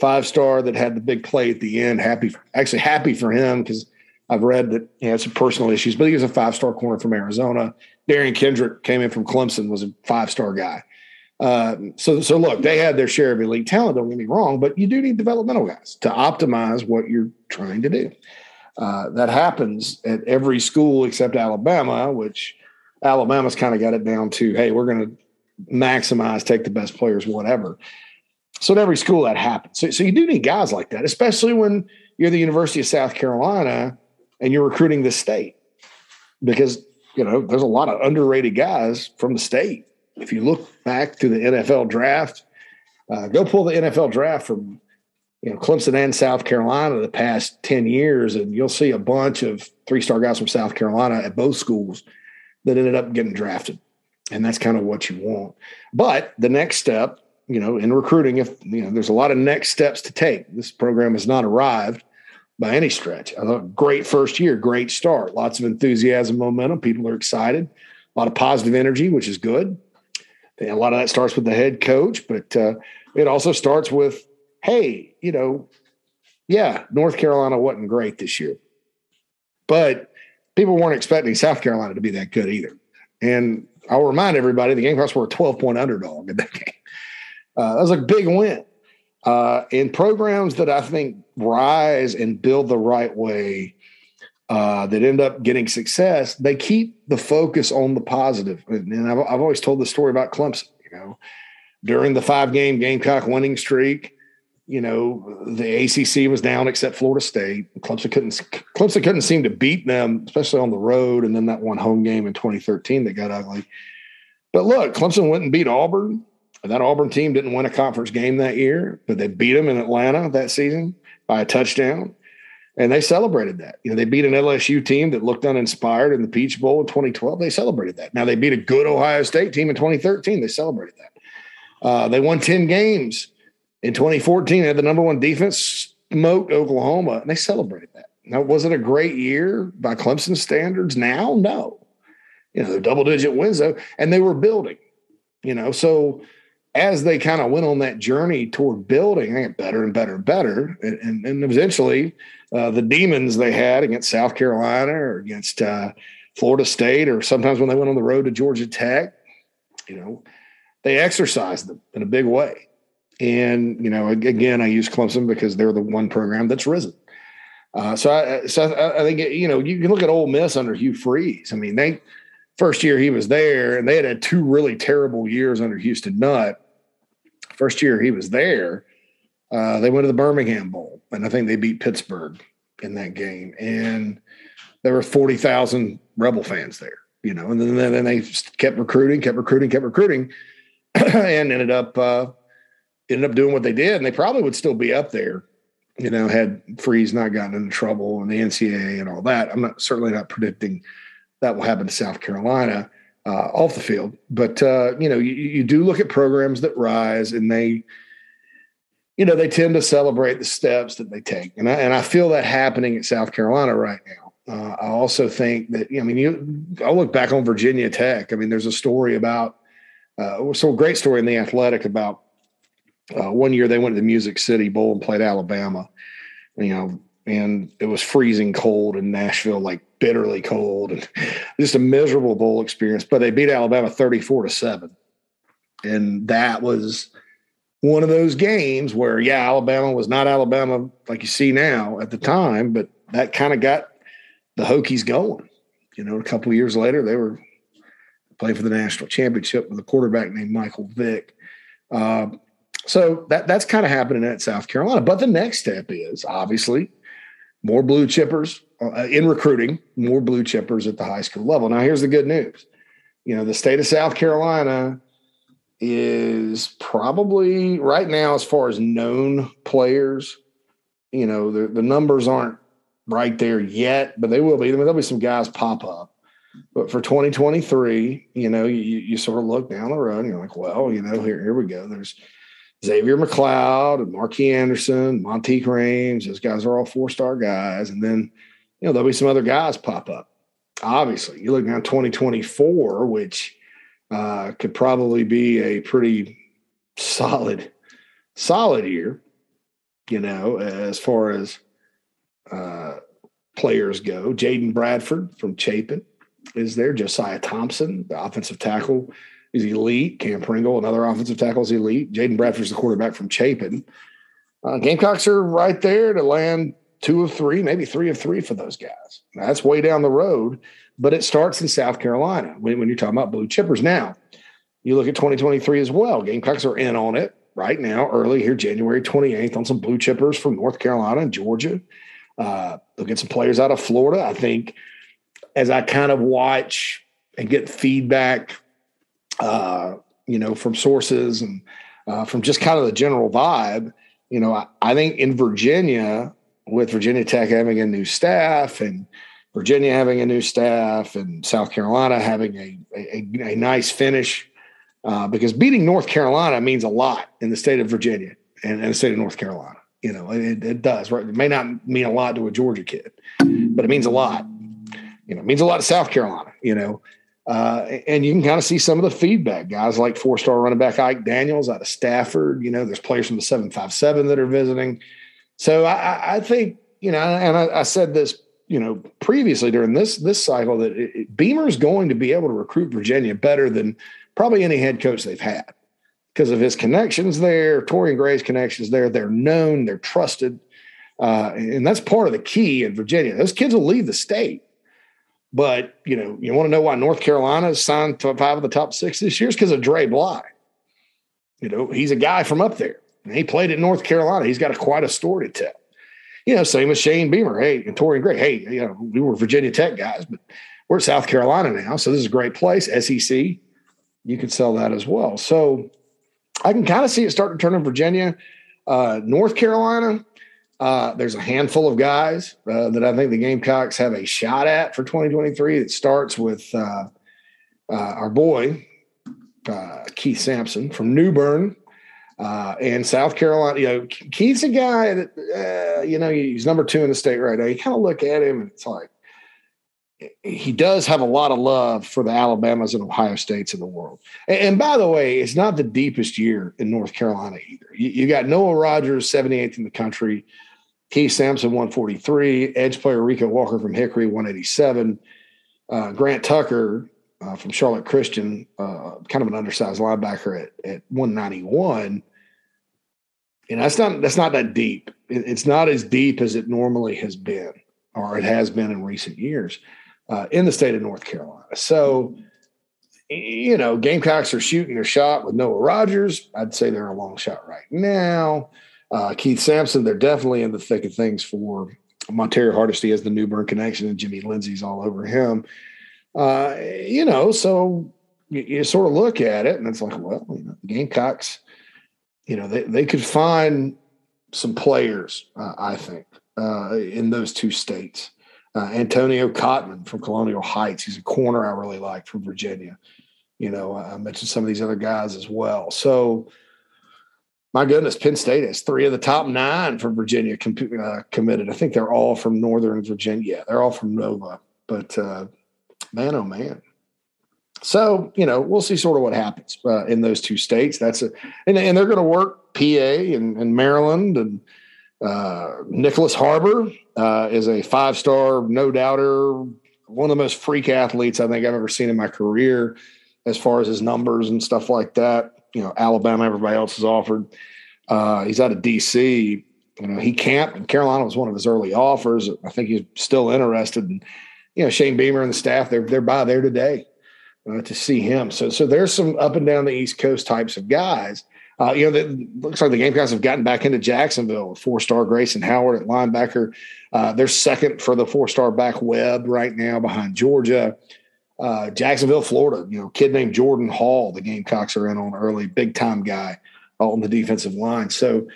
five star that had the big play at the end. Happy, actually happy for him because I've read that he had some personal issues, but he was a five star corner from Arizona. Derion Kendrick came in from Clemson, was a five star guy. Uh, so, so look, they had their share of elite talent. Don't get me wrong, but you do need developmental guys to optimize what you're trying to do. Uh, that happens at every school except Alabama, which Alabama's kind of got it down to, hey, we're going to maximize, take the best players, whatever. So at every school that happens. So, so you do need guys like that, especially when you're the University of South Carolina and you're recruiting the state, because you know there's a lot of underrated guys from the state if you look back to the NFL draft, uh, go pull the NFL draft from you know Clemson and South Carolina the past ten years, and you'll see a bunch of three star guys from South Carolina at both schools that ended up getting drafted, and that's kind of what you want. But the next step, you know, in recruiting, if you know, there's a lot of next steps to take. This program has not arrived by any stretch. Thought great first year, great start, lots of enthusiasm, momentum. People are excited, a lot of positive energy, which is good. And a lot of that starts with the head coach, but uh, it also starts with, hey, you know, yeah, North Carolina wasn't great this year, but people weren't expecting South Carolina to be that good either. And I'll remind everybody the Gamecocks were a 12 point underdog in that game. Uh, that was a big win. Uh, in programs that I think rise and build the right way, uh, that end up getting success, they keep the focus on the positive. And I've, I've always told the story about Clemson. You know, during the five game Gamecock winning streak, you know the ACC was down except Florida State. Clemson couldn't Clemson couldn't seem to beat them, especially on the road. And then that one home game in 2013 that got ugly. But look, Clemson went and beat Auburn. That Auburn team didn't win a conference game that year, but they beat them in Atlanta that season by a touchdown and they celebrated that. You know, they beat an LSU team that looked uninspired in the Peach Bowl in 2012. They celebrated that. Now they beat a good Ohio State team in 2013. They celebrated that. Uh, they won 10 games in 2014. They had the number one defense, smoked Oklahoma, and they celebrated that. Now, was it a great year by Clemson standards? Now, no. You know, double digit wins though, and they were building. You know, so as they kind of went on that journey toward building, they get better and better and better, and, and, and eventually uh, the demons they had against South Carolina or against uh, Florida State, or sometimes when they went on the road to Georgia Tech, you know, they exercised them in a big way. And you know, again, I use Clemson because they're the one program that's risen. Uh, so, I, so I, I think you know you can look at Ole Miss under Hugh Freeze. I mean, they first year he was there, and they had had two really terrible years under Houston Nutt. First year he was there, uh, they went to the Birmingham Bowl, and I think they beat Pittsburgh in that game. And there were 40,000 Rebel fans there, you know, and then, then they kept recruiting, kept recruiting, kept recruiting, and ended up uh, ended up doing what they did. And they probably would still be up there you know, had Freeze not gotten into trouble and the NCAA and all that. I'm not certainly not predicting that will happen to South Carolina uh, off the field, but uh, you know, you, you do look at programs that rise and they, you know, they tend to celebrate the steps that they take, and I, and I feel that happening at South Carolina right now. Uh, I also think that I mean, you. I look back on Virginia Tech. I mean, there's a story about uh, so a great story in the Athletic about uh, one year they went to the Music City Bowl and played Alabama. You know, and it was freezing cold in Nashville, like bitterly cold, and just a miserable bowl experience. But they beat Alabama thirty-four to seven, and that was one of those games where, yeah, Alabama was not Alabama like you see now at the time, but that kind of got the Hokies going. You know, a couple years later, they were playing for the national championship with a quarterback named Michael Vick. Uh, so that that's kind of happening at South Carolina. But the next step is obviously more blue chippers uh, in recruiting, more blue chippers at the high school level. Now, here's the good news. You know, the state of South Carolina is probably right now, as far as known players, you know, the, the numbers aren't right there yet, but they will be. There'll be some guys pop up. But for 2023, you know, you, you sort of look down the road and you're like, well, you know, here, here we go. There's Xavier McLeod and Marquis Anderson, Montique Range. Those guys are all four star guys. And then, you know, there'll be some other guys pop up. Obviously, you look down 2024, which uh, could probably be a pretty solid, solid year, you know, as far as uh, players go. Jaden Bradford from Chapin is there. Josiah Thompson, the offensive tackle, is elite. Cam Pringle, another offensive tackle, is elite. Jaden Bradford's the quarterback from Chapin. Uh, Gamecocks are right there to land two of three, maybe three of three for those guys. That's way down the road but it starts in South Carolina when, when you're talking about blue chippers. Now, you look at 2023 as well. Gamecocks are in on it right now, early here, January 28th, on some blue chippers from North Carolina and Georgia. Uh, they'll get some players out of Florida. I think as I kind of watch and get feedback, uh, you know, from sources and uh, from just kind of the general vibe, you know, I, I think in Virginia, with Virginia Tech having a new staff and Virginia having a new staff and South Carolina having a, a, a nice finish uh, because beating North Carolina means a lot in the state of Virginia and, and the state of North Carolina. You know, it, it, does, right? It may not mean a lot to a Georgia kid, but it means a lot. You know, it means a lot to South Carolina, you know. Uh, and you can kind of see some of the feedback. Guys like four star running back Ike Daniels out of Stafford, you know, there's players from the 757 that are visiting. So I, I think, you know, and I, I said this you know previously during this this cycle that it, Beamer's going to be able to recruit Virginia better than probably any head coach they've had because of his connections there, Torian Gray's connections there. They're known, they're trusted, uh, and that's part of the key in Virginia. Those kids will leave the state, but you know you want to know why North Carolina has signed to five of the top six this year is because of Dre Bly. You know he's a guy from up there, and he played at North Carolina. He's got a, quite a story to tell you know, same as Shane Beamer. Hey, and Torian Gray. Hey, you know, we were Virginia Tech guys, but we're South Carolina now. So this is a great place. SEC, you could sell that as well. So I can kind of see it start to turn in Virginia. Uh, North Carolina, uh, there's a handful of guys uh, that I think the Gamecocks have a shot at for 2023. It starts with uh, uh, our boy, uh, Keith Sampson from New Bern. Uh, and South Carolina, you know, Keith's a guy that, you know, he's number two in the state right now. You kind of look at him and it's like, he does have a lot of love for the Alabamas and Ohio States of the world. And, and by the way, it's not the deepest year in North Carolina either. You, you got Noah Rogers, 78th in the country, Keith Sampson, 143, edge player Rico Walker from Hickory, 187, uh, Grant Tucker, uh, from Charlotte Christian, uh, kind of an undersized linebacker at, at 191. And that's not that's not that deep. It, it's not as deep as it normally has been, or it has been in recent years, uh, in the state of North Carolina. So, you know, Gamecocks are shooting their shot with Noah Rogers. I'd say they're a long shot right now. Uh, Keith Sampson, they're definitely in the thick of things for Montario Hardesty as the New Bern connection, and Jimmy Lindsey's all over him. Uh, you know, so you, you, sort of look at it and it's like, well, you know, the Gamecocks, you know, they, they could find some players, uh, I think, uh, in those two states. Uh, Antonio Cotman from Colonial Heights. He's a corner I really like from Virginia. You know, I mentioned some of these other guys as well. So, my goodness, Penn State has three of the top nine from Virginia com- uh, committed. I think they're all from Northern Virginia. They're all from Nova. But uh, man, oh man. So, you know, we'll see sort of what happens uh, in those two states. That's a, and, and they're going to work PA and, and Maryland and uh, Nyckoles Harbor uh, is a five star, no doubter, one of the most freak athletes I think I've ever seen in my career as far as his numbers and stuff like that. You know, Alabama, everybody else has offered. Uh, he's out of DC. You know, he camped, and Carolina was one of his early offers. I think he's still interested. And, you know, Shane Beamer and the staff, they're, they're by there today uh, to see him. So, so there's some up and down the East Coast types of guys uh, you know, that looks like the Gamecocks have gotten back into Jacksonville. Four star Grayson Howard at linebacker. Uh, they're second for the four star back Webb right now behind Georgia. Uh, Jacksonville, Florida, you know, kid named Jordan Hall, the Gamecocks are in on early, big time guy on the defensive line. So,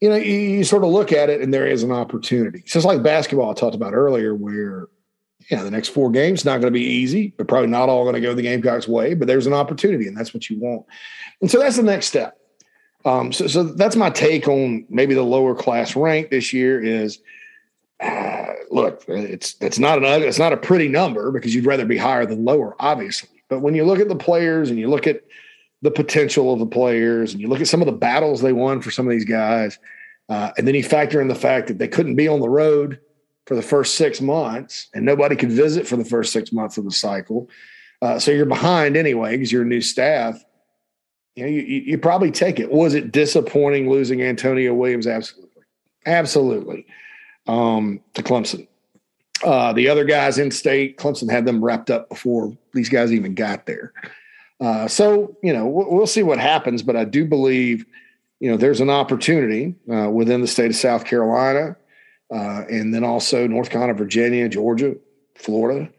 you know, you, you, sort of look at it and there is an opportunity. It's just like basketball I talked about earlier, where, know, the next four games not going to be easy, but probably not all going to go the Gamecocks' way, but there's an opportunity and that's what you want. And so that's the next step. Um, so, so that's my take on maybe the lower class rank this year is uh, look, it's it's not an it's not a pretty number because you'd rather be higher than lower, obviously. But when you look at the players and you look at the potential of the players and you look at some of the battles they won for some of these guys, uh, and then you factor in the fact that they couldn't be on the road for the first six months and nobody could visit for the first six months of the cycle. Uh, so you're behind anyway because you're a new staff you know, you, you probably take it. Was it disappointing losing Antonio Williams? Absolutely. Absolutely. Um, to Clemson. Uh, the other guys in state, Clemson had them wrapped up before these guys even got there. Uh, so, you know, we'll, we'll, see what happens, but I do believe, you know, there's an opportunity uh, within the state of South Carolina uh, and then also North Carolina, Virginia, Georgia, Florida,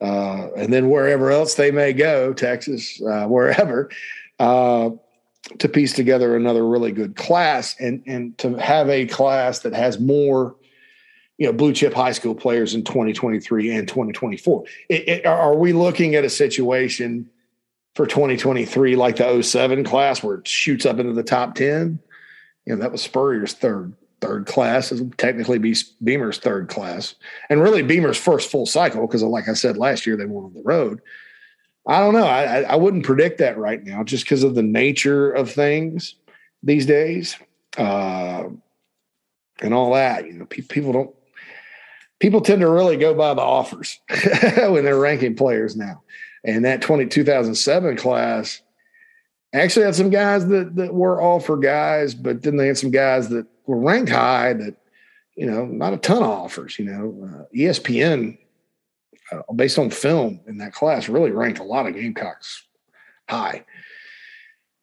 uh, and then wherever else they may go, Texas, uh, wherever uh, to piece together another really good class and and to have a class that has more you know blue chip high school players in 2023 and 2024 it, it, are we looking at a situation for 2023 like the 07 class where it shoots up into the top 10 you know that was spurrier's third third class is technically be beamer's third class and really beamer's first full cycle because like i said last year they went on the road I don't know. I, I wouldn't predict that right now just because of the nature of things these days uh, and all that. You know, pe- people don't, people tend to really go by the offers when they're ranking players now. And that 20, 2007 class actually had some guys that, that were offer guys, but then they had some guys that were ranked high that, you know, not a ton of offers. You know, uh, ESPN uh, based on film in that class, really ranked a lot of Gamecocks high.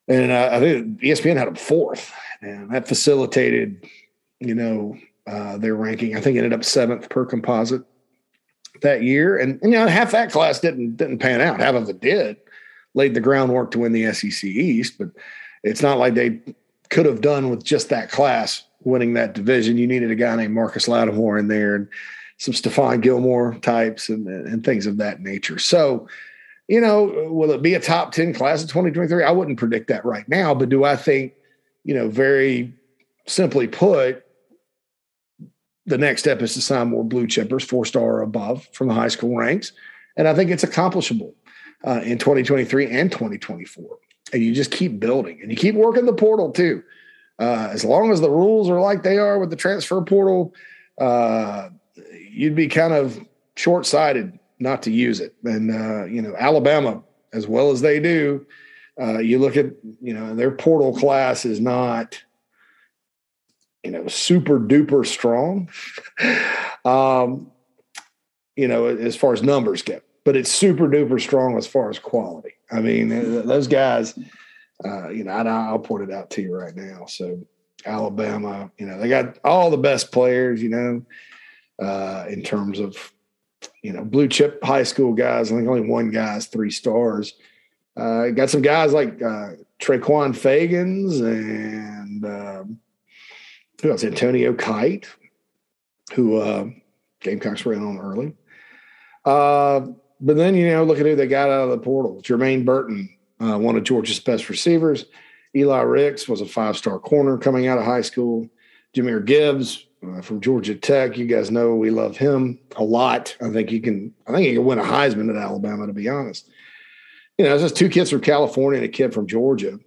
And uh, I think ESPN had them fourth, and that facilitated, you know, uh, their ranking. I think ended up seventh per composite that year, and, and, you know, half that class didn't didn't pan out. Half of it did, laid the groundwork to win the SEC East, but it's not like they could have done with just that class winning that division. You needed a guy named Marcus Lattimore in there, and some Stephon Gilmore types and, and things of that nature. So, you know, will it be a top 10 class of 2023? I wouldn't predict that right now, but do I think, you know, very simply put, the next step is to sign more blue chippers, four star or above from the high school ranks. And I think it's accomplishable uh, in 2023 and 2024. And you just keep building and you keep working the portal too. Uh, as long as the rules are like they are with the transfer portal, uh, you'd be kind of short sighted not to use it. And uh, you know, Alabama, as well as they do, uh, you look at you know their portal class is not you know super duper strong. um, you know, as far as numbers go, but it's super duper strong as far as quality. I mean, those guys. Uh, you know, I, will point it out to you right now. So Alabama, you know, they got all the best players. You know, uh, in terms of you know blue chip high school guys. I think only one guy's three stars. Uh, got some guys like uh, Traquan Fagans and um, who else? Antonio Kite, who uh, Gamecocks ran on early. Uh, but then, you know, look at who they got out of the portal. Jermaine Burton, uh, one of Georgia's best receivers. Eli Ricks was a five star corner coming out of high school. Jahmyr Gibbs uh, from Georgia Tech. You guys know we love him a lot. I think he can. I think he can win a Heisman at Alabama. To be honest, you know, it's just two kids from California and a kid from Georgia.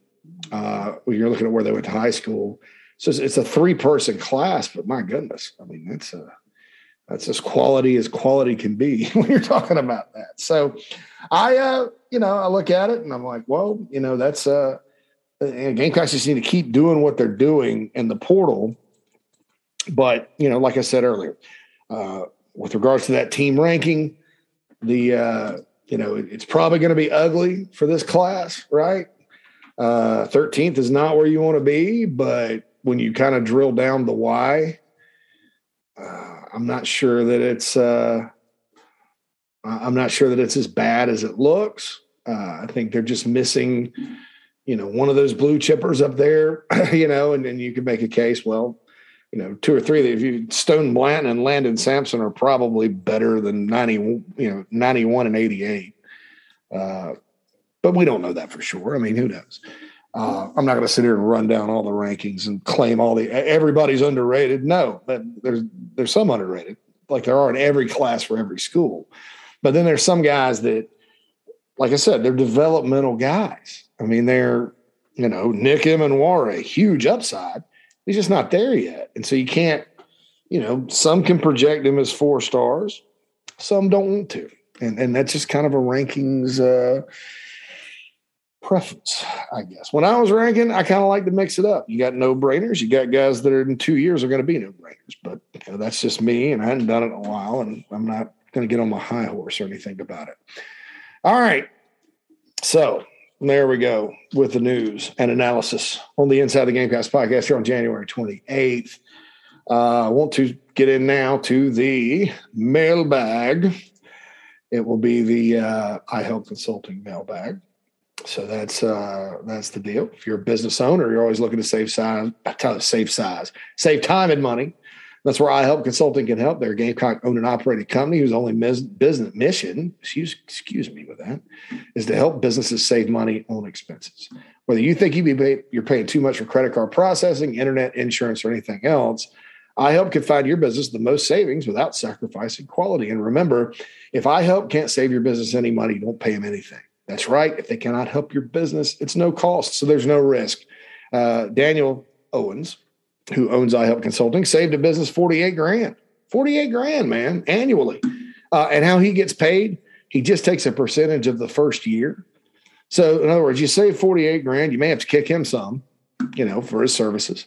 Uh, when you're looking at where they went to high school, so it's, a three person class. But my goodness, I mean that's a that's as quality as quality can be when you're talking about that. So I, uh, you know, I look at it and I'm like, well, you know, that's uh, Gamecocks just need to keep doing what they're doing in the portal. But you know, like I said earlier, uh, with regards to that team ranking, the uh, you know it's probably going to be ugly for this class, right? Uh, thirteenth is not where you want to be, but when you kind of drill down the why, uh, I'm not sure that it's uh, I'm not sure that it's as bad as it looks. Uh, I think they're just missing, you know, one of those blue chippers up there, you know, and then you can make a case. Well, you know, two or three. If you Stone Blanton and Landon Sampson are probably better than ninety, you know, ninety one and eighty eight. Uh, but we don't know that for sure. I mean, who knows? Uh, I'm not going to sit here and run down all the rankings and claim all the everybody's underrated. No, but there's there's some underrated, like there are in every class for every school. But then there's some guys that, like I said, they're developmental guys. I mean, they're you know Nick Emmanwori, huge upside. He's just not there yet, and so you can't. You know, some can project him as four stars, some don't want to, and and that's just kind of a rankings. Uh, preference, I guess. When I was ranking, I kind of like to mix it up. You got no brainers. You got guys that are in two years are going to be no brainers, but you know, that's just me, and I hadn't done it in a while, and I'm not going to get on my high horse or anything about it. All right, so there we go with the news and analysis on the Inside of the Gamecocks podcast here on January 28th. Uh, I want to get in now to the mailbag. It will be the uh, iHelp Consulting mailbag. So that's uh, that's the deal. If you're a business owner, you're always looking to save size, save size, save time and money. That's where iHelp consulting can help. They're a Gamecock owned and operated company whose only mis- business mission, excuse, excuse me with that, is to help businesses save money on expenses. Whether you think you be you're paying too much for credit card processing, internet, insurance, or anything else, iHelp can find your business the most savings without sacrificing quality. And remember, if iHelp can't save your business any money, don't pay them anything. That's right. If they cannot help your business, it's no cost. So there's no risk. Uh, Daniel Owens, who owns iHelp Consulting, saved a business 48 grand. 48 grand, man, annually. Uh, and how he gets paid, he just takes a percentage of the first year. So, in other words, you save 48 grand, you may have to kick him some, you know, for his services.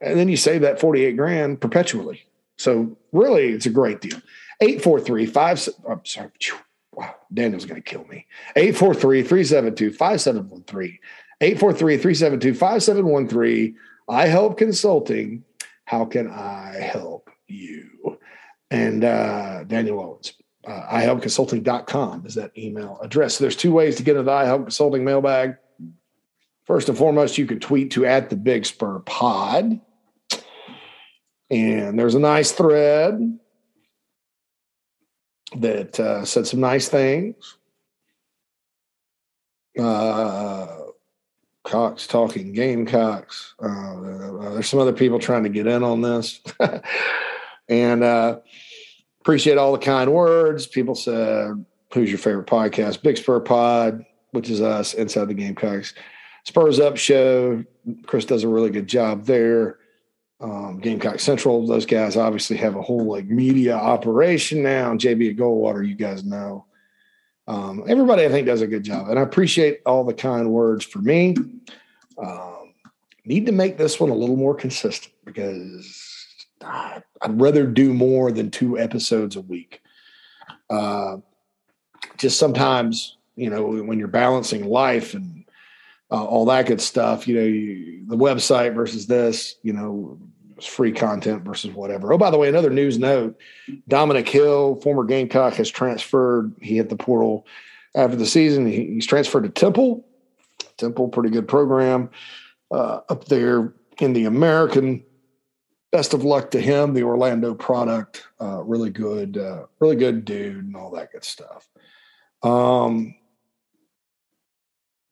And then you save that 48 grand perpetually. So, really, it's a great deal. 843 5, I'm sorry, wow, Daniel's going to kill me. 843 372 5713. 843 372 5713. iHelp consulting. How can I help you? And uh, Daniel Owens, uh, ihelpconsulting.com is that email address. So there's two ways to get into the iHelp Consulting mailbag. First and foremost, you can tweet to at the Big Spur Pod. And there's a nice thread that uh, said some nice things. Uh, Cox talking Gamecocks. Uh, there's some other people trying to get in on this. and uh, appreciate all the kind words. People said, Who's your favorite podcast? Big Spur Pod, which is us, Inside the Gamecocks. Spurs Up Show. Chris does a really good job there um, Gamecock Central. Those guys obviously have a whole like media operation now. JB at Goldwater, you guys know. Um, everybody, I think, does a good job, and I appreciate all the kind words for me. Um, need to make this one a little more consistent because I'd rather do more than two episodes a week. Uh, just sometimes, you know, when you're balancing life and uh, all that good stuff. You know, you, the website versus this, you know, free content versus whatever. Oh, by the way, another news note Dominic Hill, former Gamecock, has transferred. He hit the portal after the season. He, he's transferred to Temple. Temple, pretty good program uh, up there in the American best of luck to him. The Orlando product, uh, really good, uh, really good dude, and all that good stuff. Um,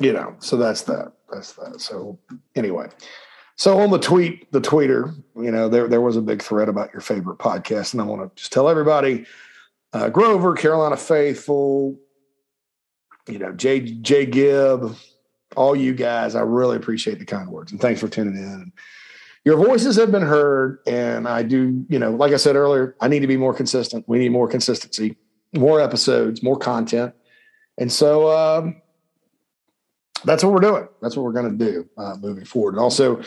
you know, so that's that. That's that. So anyway, so on the tweet, the tweeter, you know, there there was a big thread about your favorite podcast, and I want to just tell everybody, uh, Grover, Carolina Faithful, you know, Jay Jay Gibb, all you guys, I really appreciate the kind words, and thanks for tuning in. Your voices have been heard, and I do, you know, like I said earlier, I need to be more consistent. We need more consistency, more episodes, more content, and so. Um, that's what we're doing. That's what we're going to do uh, moving forward. And also,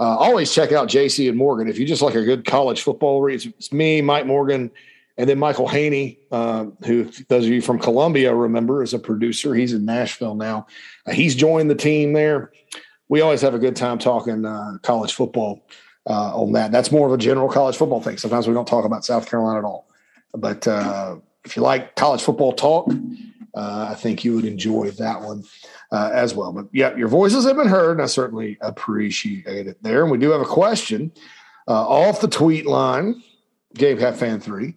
uh, always check out JC and Morgan. If you just like a good college football read, it's, me, Mike Morgan, and then Michael Haney, uh, who those of you from Columbia remember is a producer. He's in Nashville now. Uh, he's joined the team there. We always have a good time talking uh, college football uh, on that. That's more of a general college football thing. Sometimes we don't talk about South Carolina at all. But if you like college football talk, I think you would enjoy that one uh, as well. But yeah, your voices have been heard, and I certainly appreciate it there. And we do have a question uh, off the tweet line. Gamecock fan three,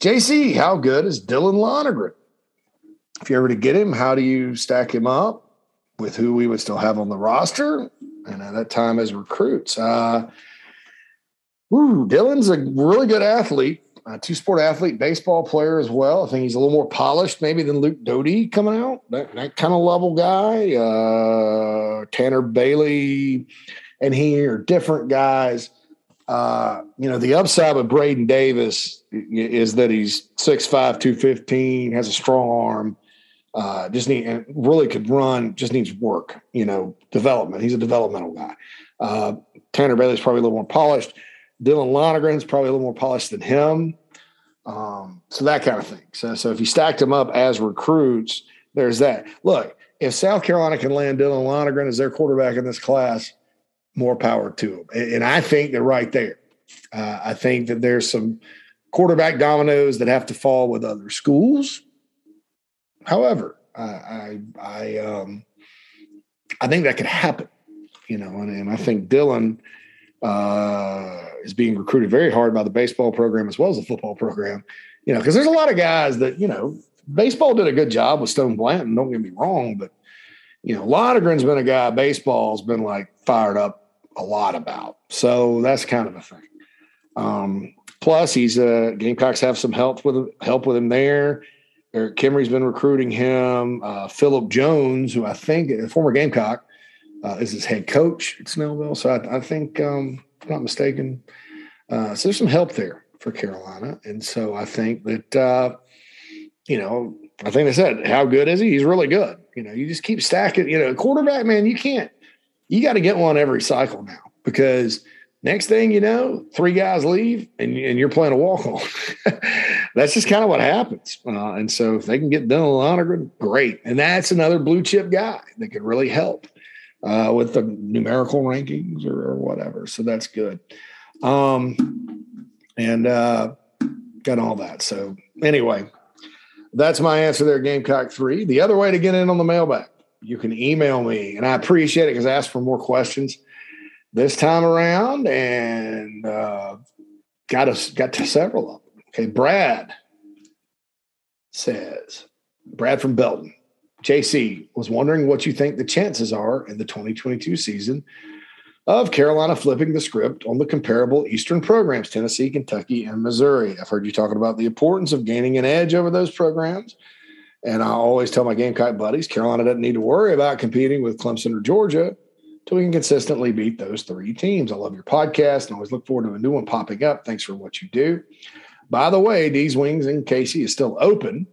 JC, how good is Dylan Lonergan? If you ever to get him, how do you stack him up with who we would still have on the roster and at that time as recruits? Uh, ooh, Dylan's a really good athlete a two sport athlete, baseball player as well. I think he's a little more polished maybe than Luke Doty coming out. That, that kind of level guy. Uh, Tanner Bailey and he are different guys. Uh, you know, the upside with Braden Davis is that he's 6'5, 215, has a strong arm. Uh, just need and really could run, just needs work, you know, development. He's a developmental guy. Uh, Tanner Bailey's probably a little more polished. Dylan Lonergan's probably a little more polished than him. Um, so that kind of thing. So, so if you stacked them up as recruits, there's that. Look, if South Carolina can land Dylan Lonergan as their quarterback in this class, more power to them. And, and I think they're right there. Uh, I think that there's some quarterback dominoes that have to fall with other schools. However, I I I, um, I think that could happen, you know, and, and I think Dylan uh, is being recruited very hard by the baseball program as well as the football program. You know, because there's a lot of guys that you know baseball did a good job with Stone Blanton. Don't get me wrong, but you know, Lonergan's been a guy baseball's been like fired up a lot about. So that's kind of a thing. Um, plus, he's uh, Gamecocks have some help with help with him there. Eric Kimrey's been recruiting him. Uh, Philip Jones, who I think a former Gamecock, uh, is his head coach at Snellville. So I, I think, um, if I'm not mistaken, uh, so there's some help there for Carolina. And so I think that, uh, you know, I think I said, how good is he? He's really good. You know, you just keep stacking, you know, quarterback, man, you can't, you got to get one every cycle now because next thing you know, three guys leave and, and you're playing a walk on. that's just kind of what happens. Uh, and so if they can get Dylan Lonergan, great. And that's another blue chip guy that could really help uh, with the numerical rankings or, or, whatever. So that's good. Um, and uh, got all that. So anyway, that's my answer there, Gamecock three. The other way to get in on the mailbag, you can email me, and I appreciate it because I asked for more questions this time around, and uh, got us got to several of them. Okay, Brad says, Brad from Belton. JC was wondering what you think the chances are in the 2022 season of Carolina flipping the script on the comparable Eastern programs, Tennessee, Kentucky, and Missouri. I've heard you talking about the importance of gaining an edge over those programs. And I always tell my Gamecock buddies Carolina doesn't need to worry about competing with Clemson or Georgia till we can consistently beat those three teams. I love your podcast and always look forward to a new one popping up. Thanks for what you do. By the way, D's Wings in Cayce is still open.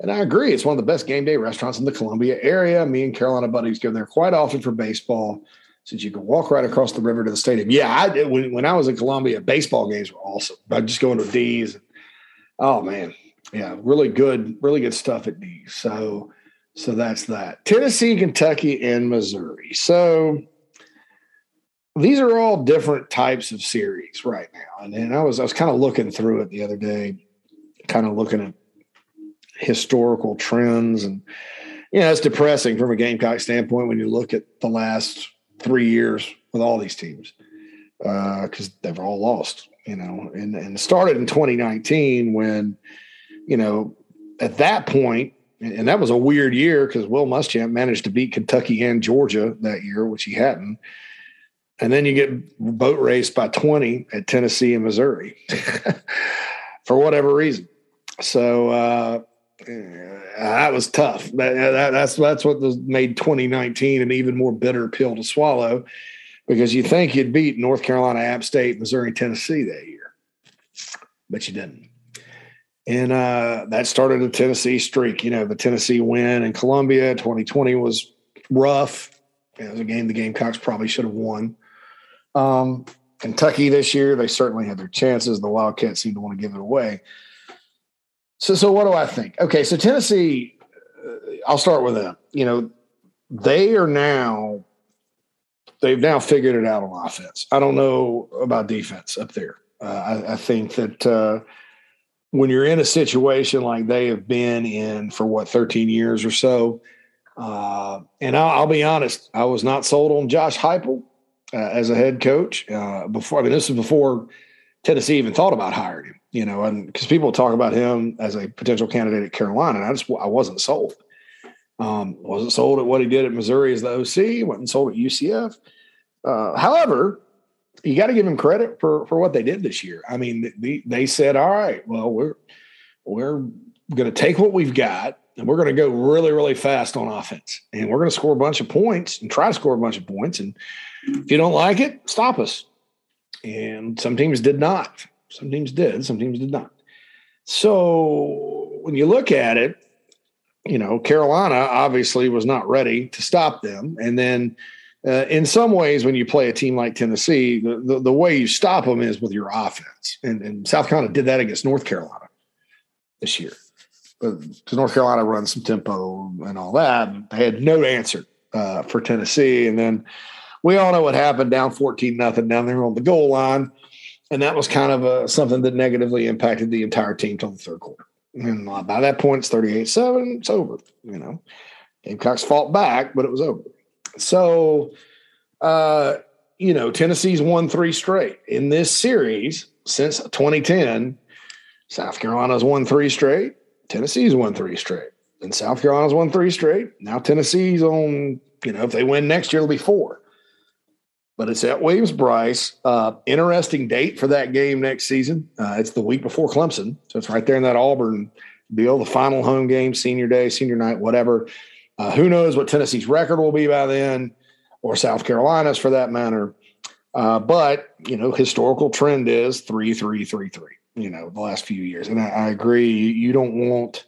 And I agree. It's one of the best game day restaurants in the Columbia area. Me and Carolina buddies go there quite often for baseball since you can walk right across the river to the stadium. Yeah, I did. When, when I was in Columbia, baseball games were awesome. I just going to D's. Oh, man. Yeah, really good, really good stuff at D's. So, so that's that. Tennessee, Kentucky, and Missouri. So these are all different types of series right now. And, and I was I was kind of looking through it the other day, kind of looking at historical trends and you know it's depressing from a gamecock standpoint when you look at the last three years with all these teams Uh because uh, they've all lost, you know, and, and started in 2019 when, you know, at that point, and that was a weird year because Will Muschamp managed to beat Kentucky and Georgia that year, which he hadn't. And then you get boat raced by 20 at Tennessee and Missouri for whatever reason. So uh, that was tough. That, that, that's that's what made 2019 an even more bitter pill to swallow because you think you'd beat North Carolina, App State, Missouri, Tennessee that year, but you didn't. And uh, that started a Tennessee streak. You know, the Tennessee win in Columbia 2020 was rough. It was a game the Gamecocks probably should have won. Um, Kentucky this year, they certainly had their chances. The Wildcats seemed to want to give it away. So, so what do I think? Okay, so Tennessee, uh, I'll start with them. You know, they are now they've now figured it out on offense. I don't know about defense up there. Uh, I, I, think that uh, when you're in a situation like they have been in for what 13 years or so, uh, and I'll, I'll, be honest, I was not sold on Josh Heupel uh, as a head coach uh, before. I mean, this is before Tennessee even thought about hiring him. You know, and because people talk about him as a potential candidate at Carolina, and I just I wasn't sold. Um, wasn't sold at what he did at Missouri as the OC. wasn't sold at UCF. Uh, however, you got to give him credit for for what they did this year. I mean, they, they said, "All right, well, we're we're going to take what we've got and we're going to go really, really fast on offense, and we're going to score a bunch of points and try to score a bunch of points. And if you don't like it, stop us." And some teams did not. Some teams did. Some teams did not. So when you look at it, you know, Carolina obviously was not ready to stop them, and then uh, in some ways, when you play a team like Tennessee, the, the, the, way you stop them is with your offense. And, and South Carolina did that against North Carolina this year. Because North Carolina runs some tempo and all that. They had no answer uh, for Tennessee. And then we all know what happened down 14 nothing down there on the goal line. And that was kind of a, something that negatively impacted the entire team till the third quarter. And by that point, it's 38 7. It's over. You know, Gamecocks fought back, but it was over. So, uh, you know, Tennessee's won three straight in this series since 2010. South Carolina's won three straight. Tennessee's won three straight. And South Carolina's won three straight. Now Tennessee's on, you know, if they win next year, it'll be four. But it's at Williams-Brice. Uh, interesting date for that game next season. Uh, it's the week before Clemson. So it's right there in that Auburn deal, the final home game, senior day, senior night, whatever. Uh, who knows what Tennessee's record will be by then, or South Carolina's for that matter. Uh, but you know, historical trend is three, three, three, three. You know, the last few years, and I, I agree. You don't want,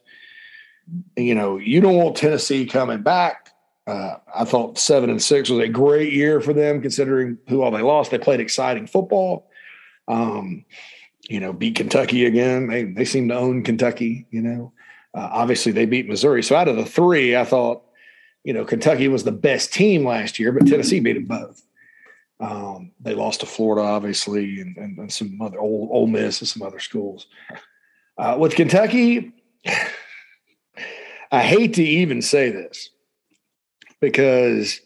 you know, you don't want Tennessee coming back. I thought seven and six was a great year for them, considering who all they lost. They played exciting football. Um, you know, beat Kentucky again. They they seem to own Kentucky. You know, uh, obviously, they beat Missouri. So out of the three, I thought, you know, Kentucky was the best team last year, but Tennessee beat them both. Um, they lost to Florida, obviously, and, and, and some other old Ole Miss and some other schools. Uh, with Kentucky, I hate to even say this because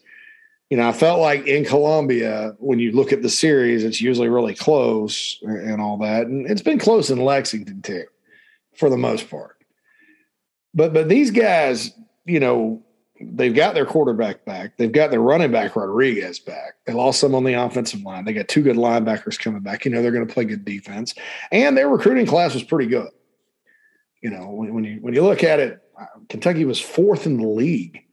you know I felt like in Columbia, when you look at the series, it's usually really close and all that, and it's been close in Lexington too, for the most part. But but these guys, you know, they've got their quarterback back. They've got their running back Rodriguez back. They lost some on the offensive line. They got two good linebackers coming back. You know, they're going to play good defense, and their recruiting class was pretty good. You know, when, when you when you look at it, Kentucky was fourth in the league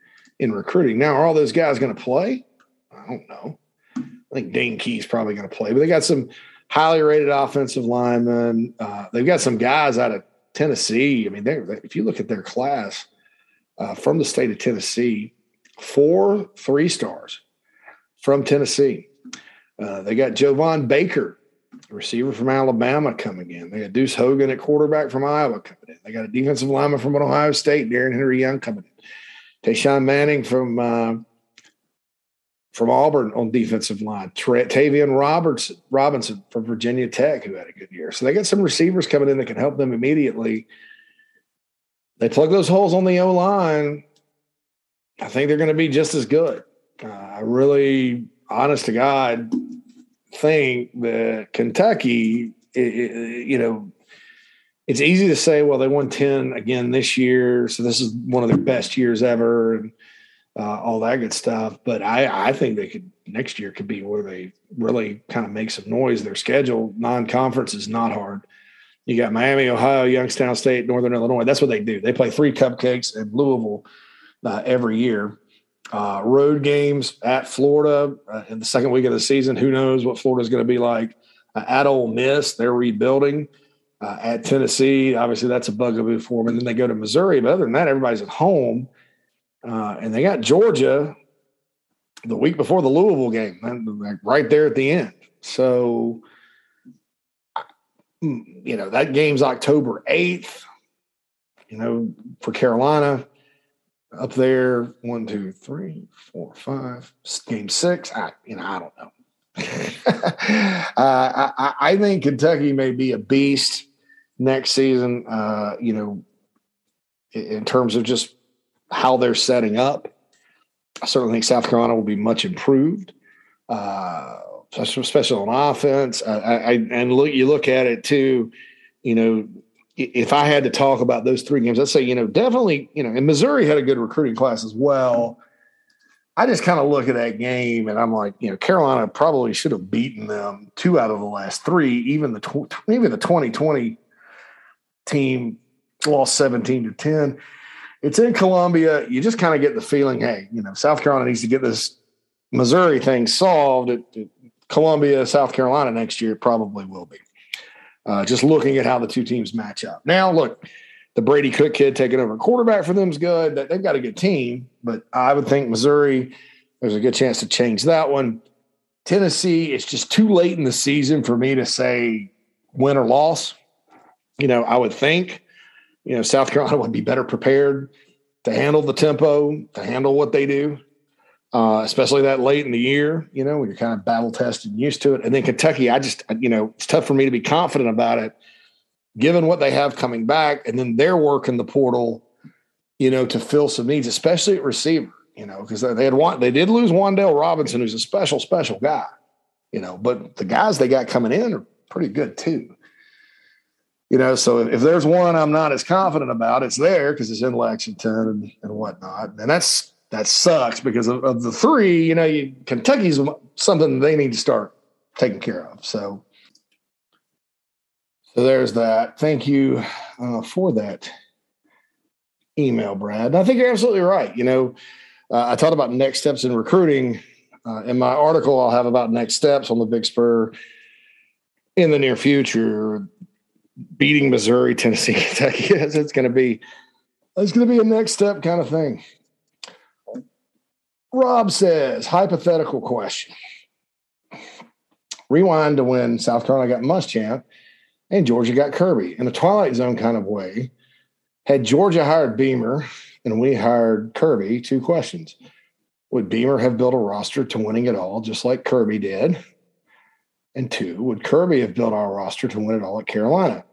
in recruiting. Now, are all those guys going to play? I don't know. I think Dane Key's probably going to play, but they got some highly rated offensive linemen. Uh, they've got some guys out of Tennessee, I mean, they, if you look at their class uh, from the state of Tennessee, four three stars from Tennessee. Uh, they got Jovan Baker, receiver from Alabama, coming in. They got Deuce Hogan at quarterback from Iowa coming in. They got a defensive lineman from Ohio State, Darren Henry Young coming in. Tayshawn Manning from uh, from Auburn on defensive line. Tavian Robertson, Robinson from Virginia Tech, who had a good year. So they got some receivers coming in that can help them immediately. They plug those holes on the O line. I think they're going to be just as good. Uh, I really, honest to God, think that Kentucky, it, it, you know, it's easy to say, well, they won 10 again this year. So this is one of their best years ever and uh, all that good stuff. But I, I think they could, next year could be where they really kind of make some noise. Their schedule, non conference, is not hard. You got Miami, Ohio, Youngstown State, Northern Illinois. That's what they do. They play three cupcakes in Louisville uh, every year. Uh, road games at Florida uh, in the second week of the season. Who knows what Florida's going to be like? Uh, at Ole Miss, they're rebuilding. Uh, at Tennessee, obviously that's a bugaboo for them. And then they go to Missouri. But other than that, everybody's at home. Uh, and they got Georgia the week before the Louisville game, right there at the end. So, mm, you know, that game's October 8th, you know, for Carolina up there. One, two, three, four, five. Game six. I, you know, I don't know. uh, I, I, think Kentucky may be a beast next season. Uh, you know, in terms of just how they're setting up, I certainly think South Carolina will be much improved, uh, especially on offense. I, I, and look, you look at it too. You know, if I had to talk about those three games, I'd say, you know, definitely, you know, and Missouri had a good recruiting class as well. I just kind of look at that game and I'm like, you know, Carolina probably should have beaten them two out of the last three. Even the tw- even the 2020 team lost 17 to 10. It's in Columbia. You just kind of get the feeling, hey, you know, South Carolina needs to get this Missouri thing solved. At, Columbia, South Carolina next year, probably will be. Uh, just looking at how the two teams match up. Now, look, the Brady Cook kid taking over quarterback for them is good. They've got a good team, but I would think Missouri, there's a good chance to change that one. Tennessee, it's just too late in the season for me to say win or loss. You know, I would think, you know, South Carolina would be better prepared to handle the tempo, to handle what they do uh, especially that late in the year, you know, when you're kind of battle tested and used to it. And then Kentucky, I just, you know, it's tough for me to be confident about it, given what they have coming back. And then their work in the portal, you know, to fill some needs, especially at receiver, you know, because they had one, they did lose Wan'Dale Robinson, who's a special, special guy, you know, but the guys they got coming in are pretty good too. You know, so if there's one I'm not as confident about, it's there because it's in Lexington and, and whatnot. And that's that sucks because of, of the three, you know, you, Kentucky's something they need to start taking care of. So, so there's that. Thank you uh, for that email, Brad. And I think you're absolutely right. You know, uh, I talked about next steps in recruiting. Uh, in my article, I'll have about next steps on the Big Spur in the near future. Beating Missouri, Tennessee, Kentucky. it's going to be it's going to be a next step kind of thing. Rob says, hypothetical question. Rewind to when South Carolina got Muschamp and Georgia got Kirby in a Twilight Zone kind of way. Had Georgia hired Beamer and we hired Kirby, two questions. Would Beamer have built a roster to winning it all, just like Kirby did? And two, would Kirby have built our roster to win it all at Carolina?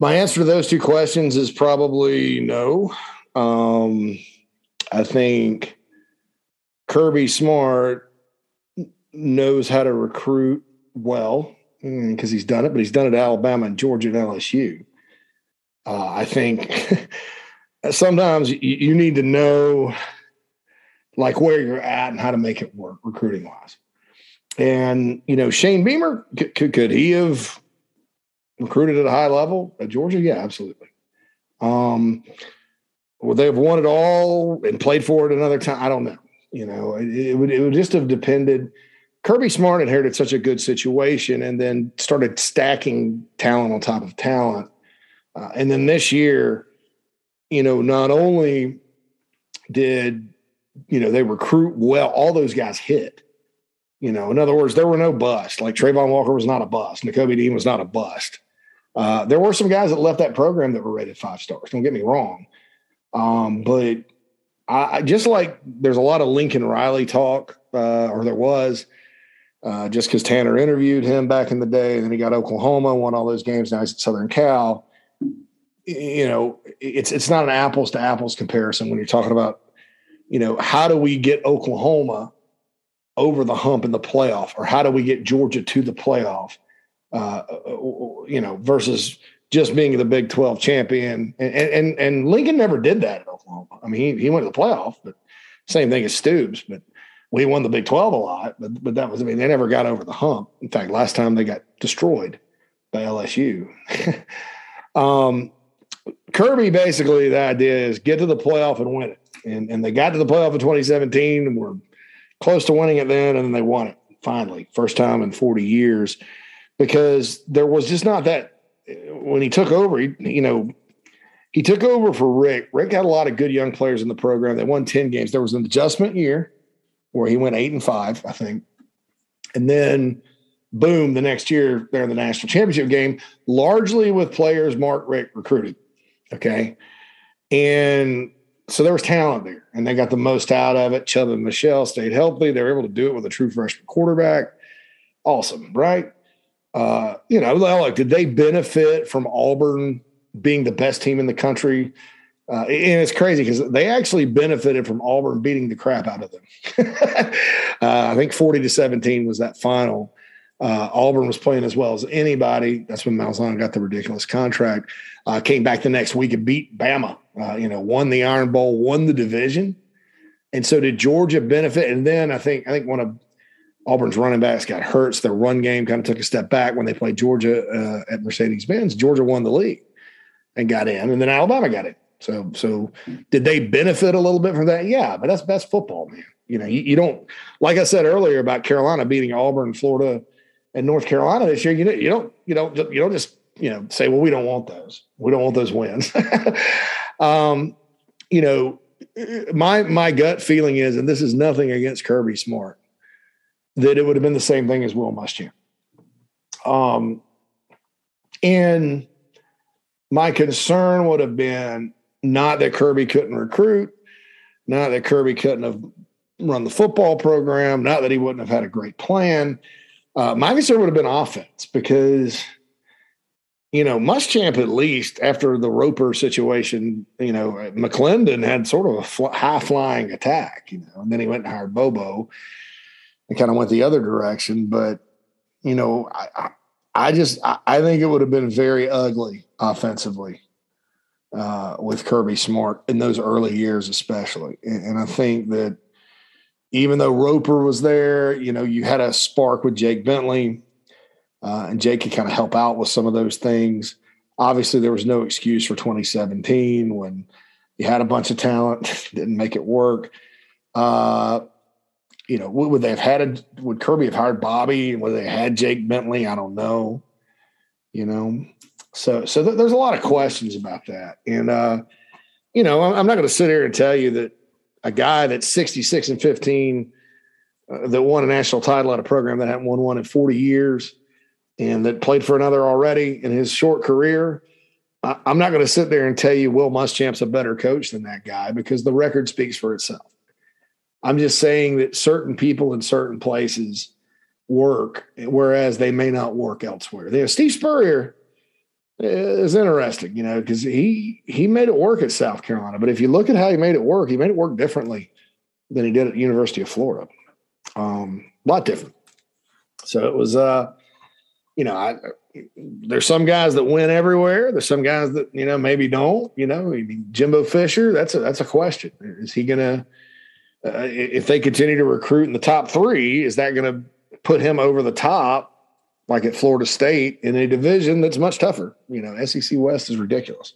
My answer to those two questions is probably no. Um, I think Kirby Smart knows how to recruit well because mm, he's done it, but he's done it at Alabama and Georgia and LSU. Uh, I think sometimes you, you, need to know like where you're at and how to make it work recruiting wise. And you know, Shane Beamer could, could he have recruited at a high level at Georgia? Yeah, absolutely. Um, would they have won it all and played for it another time? I don't know. You know, it, it, would it would just have depended. Kirby Smart inherited such a good situation and then started stacking talent on top of talent. Uh, and then this year, you know, not only did you know they recruit well, all those guys hit. You know, in other words, there were no busts. Like Travon Walker was not a bust. Nakobe Dean was not a bust. Uh, there were some guys that left that program that were rated five stars. Don't get me wrong. Um, but I just like there's a lot of Lincoln Riley talk, uh, or there was, uh, just because Tanner interviewed him back in the day, and then he got Oklahoma, won all those games. Now he's at Southern Cal. You know, it's it's not an apples to apples comparison when you're talking about, you know, how do we get Oklahoma over the hump in the playoff, or how do we get Georgia to the playoff? Uh, you know, versus just being the Big Twelve champion, and and and Lincoln never did that at Oklahoma. I mean, he, he went to the playoff, but same thing as Stoops, but we won the Big 12 a lot, but but that was I mean they never got over the hump. In fact, last time they got destroyed by LSU. um, Kirby basically the idea is get to the playoff and win it, and and they got to the playoff in 2017 and were close to winning it then, and they won it finally, first time in 40 years, because there was just not that when he took over. He, you know, he took over for Richt. Richt had a lot of good young players in the program. They won 10 games. There was an adjustment year where he went eight and five, I think. And then boom, the next year they're in the national championship game, largely with players Mark Richt recruited. Okay. And so there was talent there and they got the most out of it. Chubb and Michel stayed healthy. They were able to do it with a true freshman quarterback. Awesome, right? Uh, you know, like, did they benefit from Auburn being the best team in the country? Uh, and it's crazy because they actually benefited from Auburn beating the crap out of them. uh, I think 40 to 17 was that final. Uh, Auburn was playing as well as anybody. That's when Malzahn got the ridiculous contract. Uh, came back the next week and beat Bama. Uh, you know, won the Iron Bowl, won the division, and so did Georgia benefit. And then I think I think one of Auburn's running backs got hurt. So their run game kind of took a step back when they played Georgia uh, at Mercedes Benz. Georgia won the league and got in, and then Alabama got in. So, so did they benefit a little bit from that? Yeah, but that's best football, man. You know, you, you don't like I said earlier about Carolina beating Auburn, Florida, and North Carolina this year. You know, you don't, you don't, you don't just you know say, well, we don't want those. We don't want those wins. um, you know, my my gut feeling is, and this is nothing against Kirby Smart, that it would have been the same thing as Will Muschamp. Um, and my concern would have been not that Kirby couldn't recruit, not that Kirby couldn't have run the football program, not that he wouldn't have had a great plan. Uh, my concern would have been offense because, you know, Muschamp at least after the Roper situation, you know, McClendon had sort of a fl- high flying attack, you know, and then he went and hired Bobo and kind of went the other direction. But, you know, I, I, I just I, I think it would have been very ugly offensively uh, with Kirby Smart in those early years, especially. And, and, I think that even though Roper was there, you know, you had a spark with Jake Bentley, uh, and Jake could kind of help out with some of those things. Obviously, there was no excuse for 2017 when you had a bunch of talent, didn't make it work. Uh, you know, would they have had a, would Kirby have hired Bobby? Would they had Jake Bentley? I don't know. You know, so, so th- there's a lot of questions about that. And, uh, you know, I'm not going to sit here and tell you that a guy that's 66 and 15 uh, that won a national title at a program that hadn't won one in 40 years and that played for another already in his short career. I, I'm not going to sit there and tell you Will Muschamp's a better coach than that guy because the record speaks for itself. I'm just saying that certain people in certain places work, whereas they may not work elsewhere. They have Steve Spurrier is interesting, you know, because he he made it work at South Carolina. But if you look at how he made it work, he made it work differently than he did at University of Florida. Um, a lot different. So it was, uh, you know, I, there's some guys that win everywhere. There's some guys that you know maybe don't. You know, Jimbo Fisher. That's a that's a question. Is he gonna? Uh, if they continue to recruit in the top three, is that going to put him over the top like at Florida State in a division that's much tougher. You know, SEC West is ridiculous.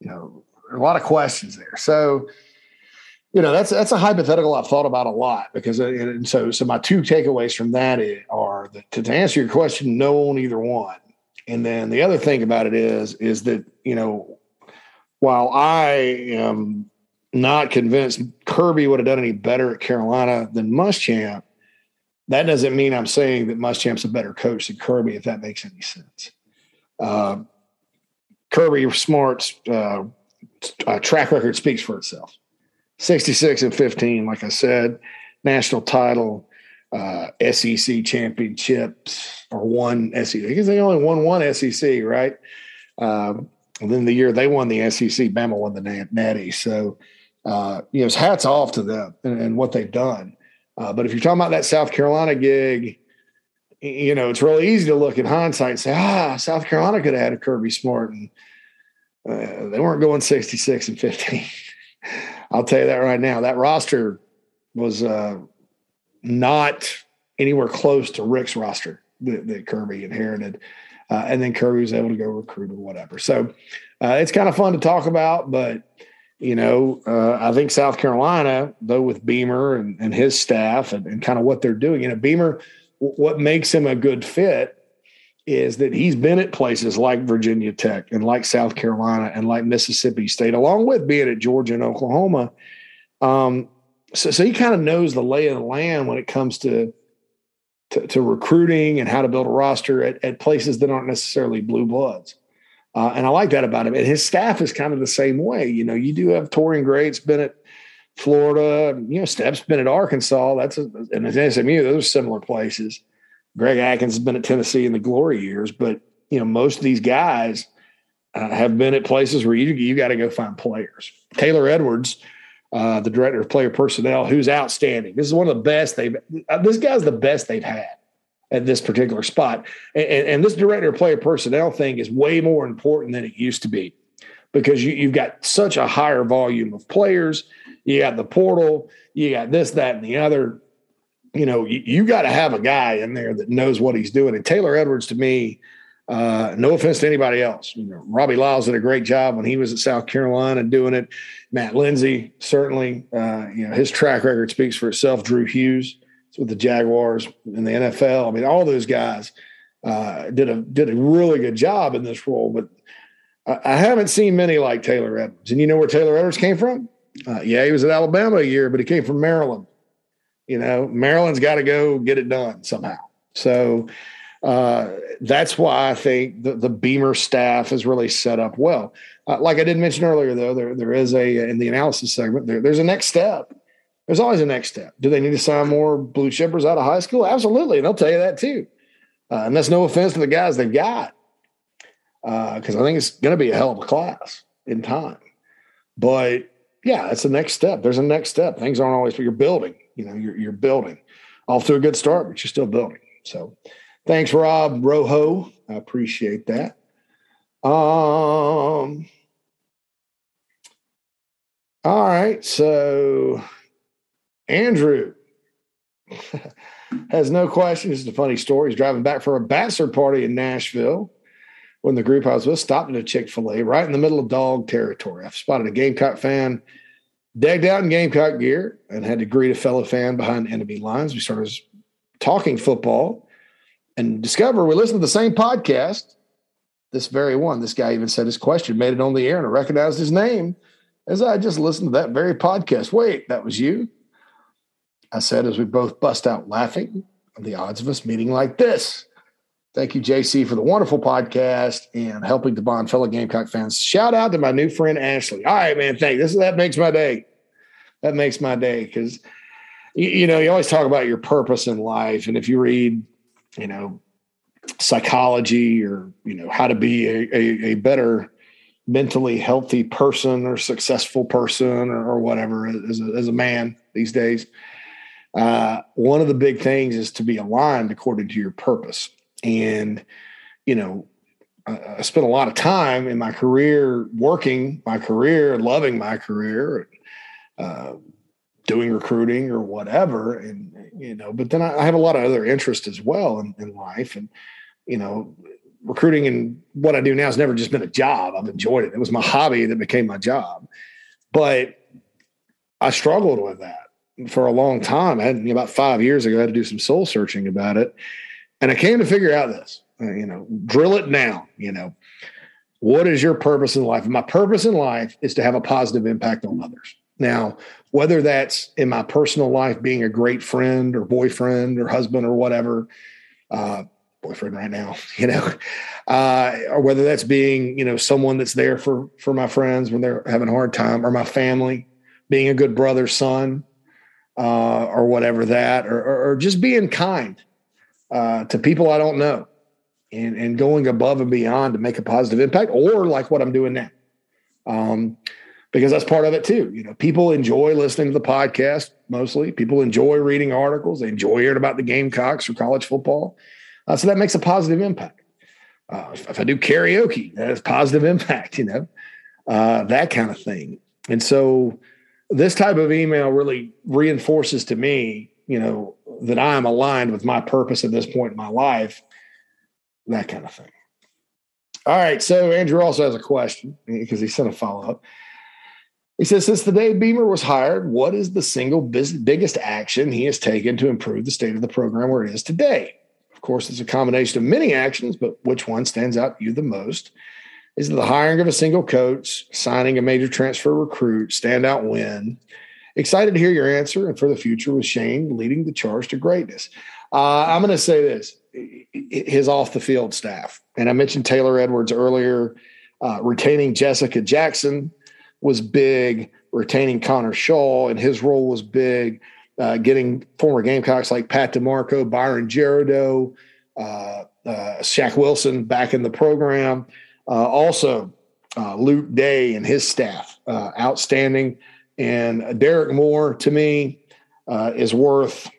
You know, a lot of questions there. So, you know, that's that's a hypothetical I've thought about a lot because, uh, and so so my two takeaways from that are that to, to answer your question, no on either one. And then the other thing about it is is that you know, while I am not convinced Kirby would have done any better at Carolina than Muschamp, that doesn't mean I'm saying that Muschamp's a better coach than Kirby, if that makes any sense. Uh, Kirby Smart's uh, uh, track record speaks for itself. 66 and 15, like I said, national title, uh, SEC championships, or one SEC. Because they only won one SEC, right? Um, and then the year they won the SEC, Bama won the Natty. So, uh, you know, hats off to them and, and what they've done. Uh, but if you're talking about that South Carolina gig, you know, it's really easy to look in hindsight and say, ah, South Carolina could have had a Kirby Smart, and uh, they weren't going 66 and 15. I'll tell you that right now. That roster was uh, not anywhere close to Richt's roster that, that Kirby inherited. Uh, and then Kirby was able to go recruit or whatever. So uh, it's kind of fun to talk about, but you know, uh, I think South Carolina, though, with Beamer and, and his staff and, and kind of what they're doing, you know, Beamer, w- what makes him a good fit is that he's been at places like Virginia Tech and like South Carolina and like Mississippi State, along with being at Georgia and Oklahoma. Um, so, so he kind of knows the lay of the land when it comes to, to, to recruiting and how to build a roster at, at places that aren't necessarily blue bloods. Uh, and I like that about him. And his staff is kind of the same way. You know, you do have Torrian Gray's been at Florida, you know, Stepp's been at Arkansas. That's a, and at SMU, those are similar places. Greg Adkins has been at Tennessee in the glory years, but you know, most of these guys uh, have been at places where you you got to go find players. Taylor Edwards, uh, the director of player personnel, who's outstanding. This is one of the best they've. Uh, this guy's the best they've had at this particular spot. And, and, this director of player personnel thing is way more important than it used to be because you, have got such a higher volume of players. You got the portal, you got this, that, and the other. You know, you, you got to have a guy in there that knows what he's doing. And Taylor Edwards, to me, uh, no offense to anybody else. You know, Robbie Lyles did a great job when he was at South Carolina doing it. Matt Lindsay, certainly, uh, you know, his track record speaks for itself. Drew Hughes, with the Jaguars in the NFL. I mean, all those guys uh, did a did a really good job in this role, but I, I, haven't seen many like Taylor Edwards. And you know where Taylor Edwards came from? Uh, yeah, he was at Alabama a year, but he came from Maryland. You know, Maryland's got to go get it done somehow. So uh, that's why I think the, the Beamer staff is really set up well. Uh, like I did mention earlier, though, there there is a in the analysis segment there, there's a next step there's always a next step. Do they need to sign more blue chippers out of high school? Absolutely. And they'll tell you that too. Uh, and that's no offense to the guys they've got, because uh, I think it's going to be a hell of a class in time. But yeah, it's the next step. There's a next step. Things aren't always, but you're building. You know, you're, you're building. Off to a good start, but you're still building. So thanks, Rob Rojo. I appreciate that. Um, all right. So Andrew has no question. Is a funny story. He's driving back from a bachelor party in Nashville when the group I was with stopped at a Chick fil A right in the middle of dog territory. I've spotted a Gamecock fan decked out in Gamecock gear and had to greet a fellow fan behind enemy lines. We started talking football and discover we listened to the same podcast. This very one, this guy even said his question, made it on the air, and I recognized his name as I just listened to that very podcast. Wait, that was you? I said as we both bust out laughing the odds of us meeting like this. Thank you, JC, for the wonderful podcast and helping to bond fellow Gamecock fans. Shout out to my new friend Ashley. All right, man. Thank. This that makes my day. That makes my day because you, you know you always talk about your purpose in life, and if you read, you know, psychology or you know how to be a, a, a better mentally healthy person or successful person or, or whatever as a, as a man these days uh, one of the big things is to be aligned according to your purpose. And, you know, I, I spent a lot of time in my career working my career, loving my career, uh, doing recruiting or whatever. And, you know, but then I, I have a lot of other interests as well in, in life. And, you know, recruiting and what I do now has never just been a job. I've enjoyed it. It was my hobby that became my job. But I struggled with that for a long time. I had about five years ago, I had to do some soul searching about it. And I came to figure out this, uh, you know, drill it down, you know, what is your purpose in life? my purpose in life is to have a positive impact on others. Now, whether that's in my personal life, being a great friend or boyfriend or husband or whatever, uh, boyfriend right now, you know, uh, or whether that's being, you know, someone that's there for for my friends when they're having a hard time, or my family, being a good brother, son, uh, or whatever that, or, or, or just being kind uh, to people I don't know and, and going above and beyond to make a positive impact, or like what I'm doing now. Um, because that's part of it too. You know, people enjoy listening to the podcast mostly. People enjoy reading articles. They enjoy hearing about the Gamecocks or college football. Uh, so that makes a positive impact. Uh, if, if, I do karaoke, that has positive impact. You know, uh, that kind of thing. And so this type of email really reinforces to me, you know, that I am aligned with my purpose at this point in my life. That kind of thing. All right. So Andrew also has a question because he sent a follow up. He says, since the day Beamer was hired, what is the single biggest action he has taken to improve the state of the program where it is today? Of course, it's a combination of many actions, but which one stands out to you the most? Is the hiring of a single coach, signing a major transfer recruit, standout win? Excited to hear your answer and for the future with Shane leading the charge to greatness. Uh, I'm going to say this his off the field staff. And I mentioned Taylor Edwards earlier, uh, retaining Jessica Jackson was big. Retaining Connor Shaw and his role was big. Uh, getting former Gamecocks like Pat DiMarco, Byron Gerardo, uh, uh, Shaq Wilson back in the program. Uh, also, uh, Luke Day and his staff, uh, outstanding. And Derek Moore, to me, is worth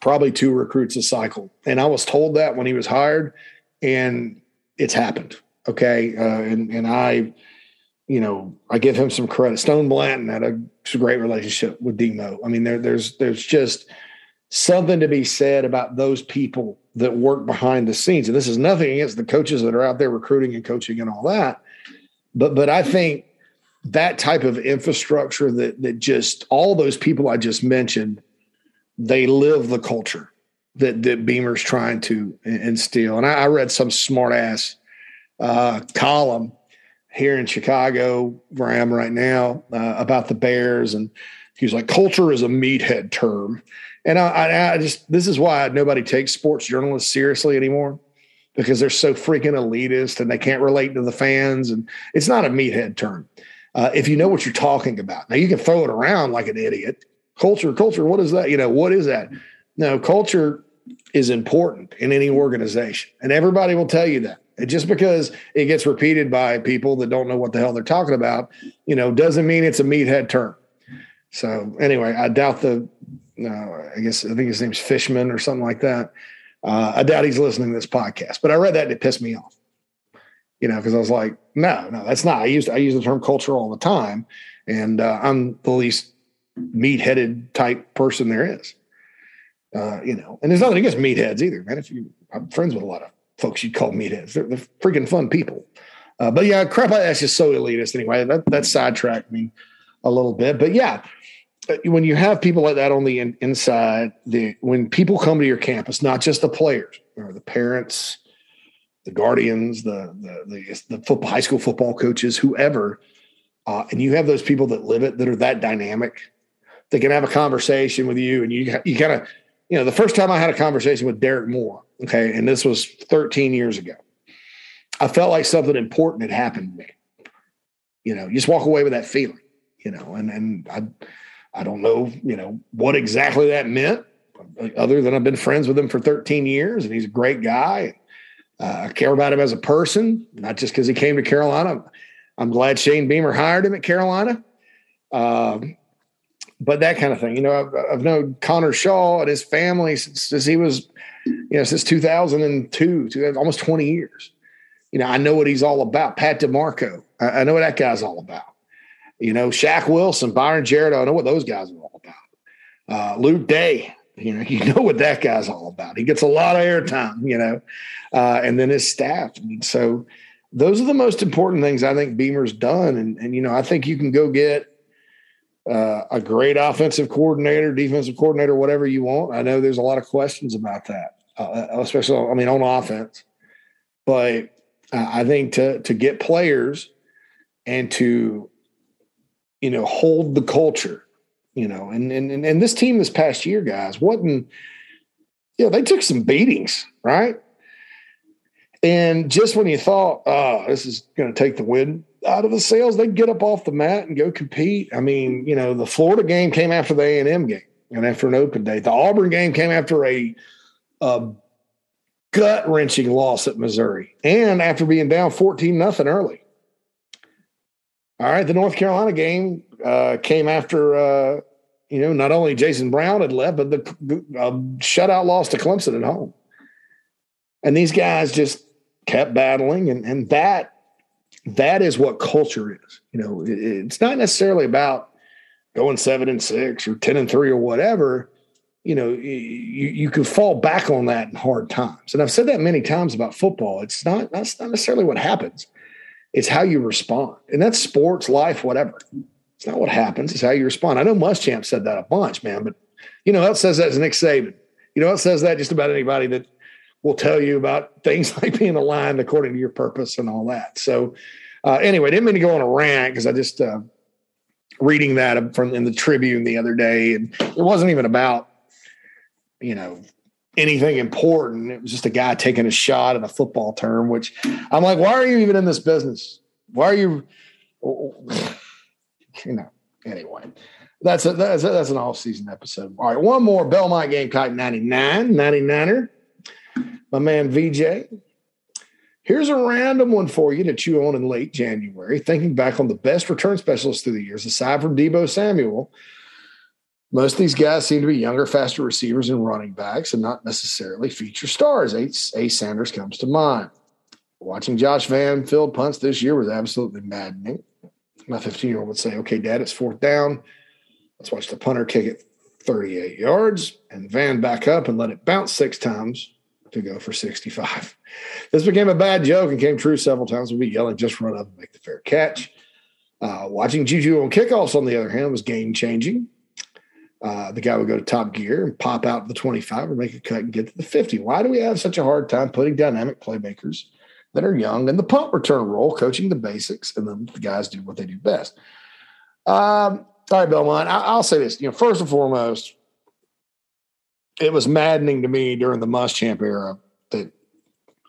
probably two recruits a cycle. And I was told that when he was hired, and it's happened. Okay. and, and I, you know, I give him some credit. Stone Blanton had a great relationship with Demo. I mean, there, there's there's just something to be said about those people that work behind the scenes. And this is nothing against the coaches that are out there recruiting and coaching and all that, but but I think that type of infrastructure that that just all those people I just mentioned, they live the culture that that Beamer's trying to instill. And I, I read some smart ass uh, column here in Chicago, where I am right now, uh, about the Bears, and he was like, "Culture is a meathead term," and I, I, I, just this is why nobody takes sports journalists seriously anymore because they're so freaking elitist and they can't relate to the fans, and it's not a meathead term. Uh, if you know what you're talking about, now you can throw it around like an idiot. Culture, culture, what is that? You know, what is that? No, culture is important in any organization, and everybody will tell you that just because it gets repeated by people that don't know what the hell they're talking about, you know, doesn't mean it's a meathead term. So anyway, I doubt the. Uh, I guess I think his name's Fishman or something like that. Uh, I doubt he's listening to this podcast, but I read that and it pissed me off. You know, because I was like, no, no, that's not. I used I use the term culture all the time, and uh, I'm the least meat-headed type person there is. Uh, you know, and there's nothing against meatheads either, man. If you, I'm friends with a lot of folks you'd call meatheads. They're, they're freaking fun people. Uh, but yeah, crap that's just so elitist anyway. That that sidetracked me a little bit. But yeah, uh, when you have people like that on the in, inside, the when people come to your campus, not just the players or the parents, the guardians, the the the, the football, high school football coaches, whoever, uh, and you have those people that live it that are that dynamic, they can have a conversation with you, and you you kind of you know, the first time I had a conversation with Derek Moore, okay, and this was 13 years ago, I felt like something important had happened to me. You know, you just walk away with that feeling, you know, and and I I don't know, you know, what exactly that meant, other than I've been friends with him for 13 years and he's a great guy. Uh, I care about him as a person, not just because he came to Carolina. I'm glad Shane Beamer hired him at Carolina. Um, but that kind of thing. You know, I've, I've known Connor Shaw and his family since, since he was, you know, since 2002, almost 20 years. You know, I know what he's all about. Pat DiMarco, I, I know what that guy's all about. You know, Shaq Wilson, Byron Gerardo, I know what those guys are all about. Uh, Luke Day, you know, you know what that guy's all about. He gets a lot of airtime, you know, uh, and then his staff. And so those are the most important things I think Beamer's done. And, and, you know, I think you can go get uh, a great offensive coordinator, defensive coordinator, whatever you want. I know there's a lot of questions about that, uh, especially I mean on offense. But uh, I think to to get players and to you know hold the culture, you know, and and and this team this past year, guys, wasn't yeah they took some beatings, right? And just when you thought, oh, this is going to take the win out of the sails, they get up off the mat and go compete. I mean, you know, the Florida game came after the A and M game and after an open day. The Auburn game came after a, a gut wrenching loss at Missouri and after being down fourteen nothing early. All right, the North Carolina game uh, came after uh, you know not only Jason Brown had left, but the uh, shutout loss to Clemson at home, and these guys just kept battling, and and that that is what culture is. You know, it, it's not necessarily about going seven and six or ten and three or whatever. You know, you you can fall back on that in hard times, and I've said that many times about football. It's not that's not necessarily what happens it's how you respond. And that's sports, life, whatever. It's not what happens, it's how you respond. I know Muschamp said that a bunch, man, but you know, it says that is Nick Saban. You know, it says that just about anybody that will tell you about things like being aligned according to your purpose and all that. So, uh, anyway, didn't mean to go on a rant because I just uh, reading that from in the Tribune the other day, and it wasn't even about you know anything important. It was just a guy taking a shot at a football term, which I'm like, why are you even in this business? Why are you, you know, anyway. That's a, that's a, that's an off season episode. All right, one more Belmont Gamecock 99, 99er. My man VJ. Here's a random one for you to chew on in late January. Thinking back on the best return specialists through the years, aside from Deebo Samuel, most of these guys seem to be younger, faster receivers and running backs and not necessarily feature stars. Ace, Ace Sanders comes to mind. Watching Josh Vann field punts this year was absolutely maddening. My 15 year old would say, okay, dad, it's fourth down. Let's watch the punter kick it 38 yards and Vann back up and let it bounce six times to go for 65. This became a bad joke and came true several times. We'd be yelling, just run up and make the fair catch. Uh, watching Juju on kickoffs, on the other hand, was game changing. Uh, the guy would go to top gear and pop out to the 25 or make a cut and get to the 50. Why do we have such a hard time putting dynamic playmakers that are young in the punt return role, coaching the basics, and then the guys do what they do best? Um, all right, Belmont, I, will say this. You know, first and foremost, it was maddening to me during the Muschamp era that,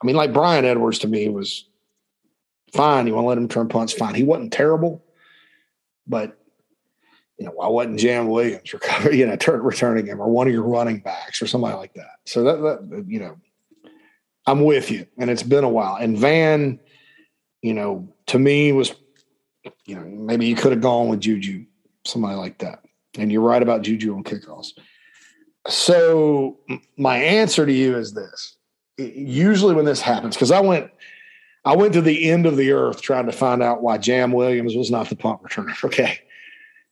I mean, like Bryan Edwards to me was fine. You want to let him turn punts, fine. He wasn't terrible, but you know, why wasn't Jam Williams you know, turn, returning him or one of your running backs or somebody like that? So that, that, you know, I'm with you. And it's been a while. And Vann, you know, to me was, you know, maybe you could have gone with Juju, somebody like that. And you're right about Juju on kickoffs. So my answer to you is this. Usually when this happens, because I went, I went to the end of the earth trying to find out why Jam Williams was not the punt returner. Okay.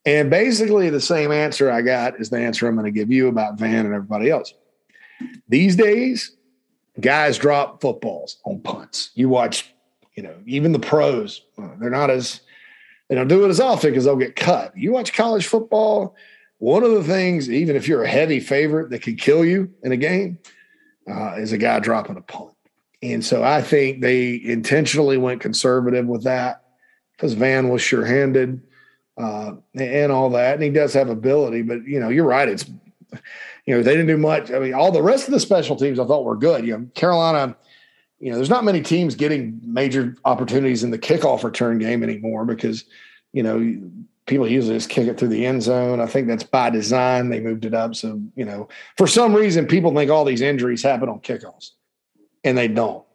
And basically, the same answer I got is the answer I'm going to give you about Vann and everybody else. These days, guys drop footballs on punts. You watch, you know, even the pros, uh, they're not as, they don't do it as often because they'll get cut. You watch college football, one of the things, even if you're a heavy favorite that could kill you in a game, uh, is a guy dropping a punt. And so I think they intentionally went conservative with that because Vann was sure handed uh, and all that. And he does have ability, but you know, you're right. It's you know they didn't do much. I mean, all the rest of the special teams I thought were good. You know, Carolina. You know, there's not many teams getting major opportunities in the kickoff return game anymore because you know people usually just kick it through the end zone. I think that's by design. They moved it up. So, you know, for some reason, people think all these injuries happen on kickoffs, and they don't.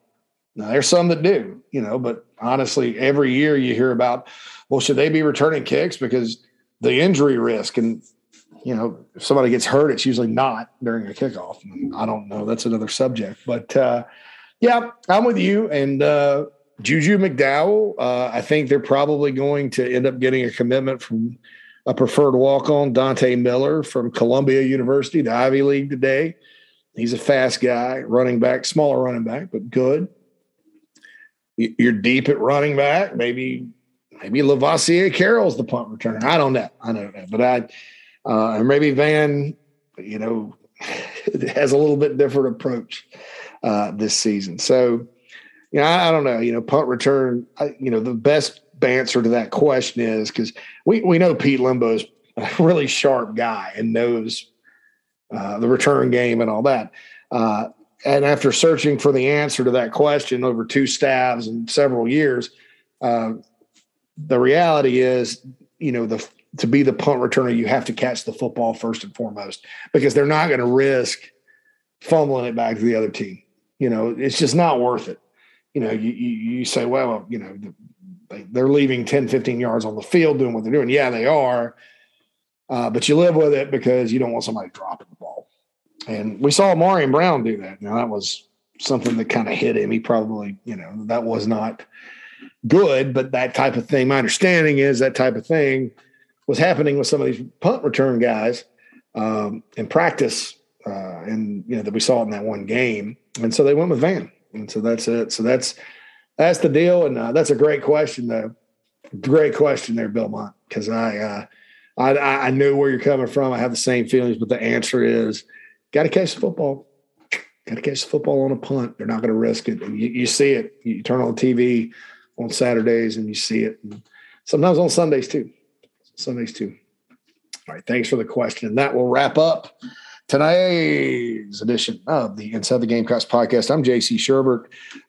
Now, there's some that do, you know, but honestly, every year you hear about, well, should they be returning kicks because the injury risk and you know if somebody gets hurt, it's usually not during a kickoff. I don't know. That's another subject, but uh, yeah, I'm with you. And uh, Juju McDowell, uh, I think they're probably going to end up getting a commitment from a preferred walk on Dante Miller from Columbia University, the Ivy League today. He's a fast guy, running back, smaller running back, but good you're deep at running back. Maybe maybe Lovasea Carroll's the punt returner. I don't know. I don't know, but I uh, and maybe Vann, you know, has a little bit different approach uh, this season. So, you know, I, I, don't know. You know, punt return. I, you know, the best answer to that question is because we we know Pete Lembo's a really sharp guy and knows uh, the return game and all that. Uh, and after searching for the answer to that question over two staffs and several years, uh, the reality is, you know, the to be the punt returner, you have to catch the football first and foremost because they're not going to risk fumbling it back to the other team. You know, it's just not worth it. You know, you you, you say, well, you know, they, they're leaving 10, 15 yards on the field doing what they're doing. Yeah, they are. Uh, but you live with it because you don't want somebody dropping the. And we saw Ahmarean Brown do that. Now that was something that kind of hit him. He probably, you know, that was not good, but that type of thing. My understanding is that type of thing was happening with some of these punt return guys um, in practice, uh, and you know that we saw it in that one game. And so they went with Vann, and so that's it. So that's that's the deal, and uh, that's a great question, though. Great question there, Belmont, because I, uh, I I know where you're coming from. I have the same feelings, but the answer is got to catch the football. Got to catch the football on a punt. They're not going to risk it. And you, you, see it. You turn on TV on Saturdays and you see it. And sometimes on Sundays too. Sundays too. All right. Thanks for the question. And that will wrap up today's edition of the Inside the Gamecocks podcast. I'm JC Shurburtt.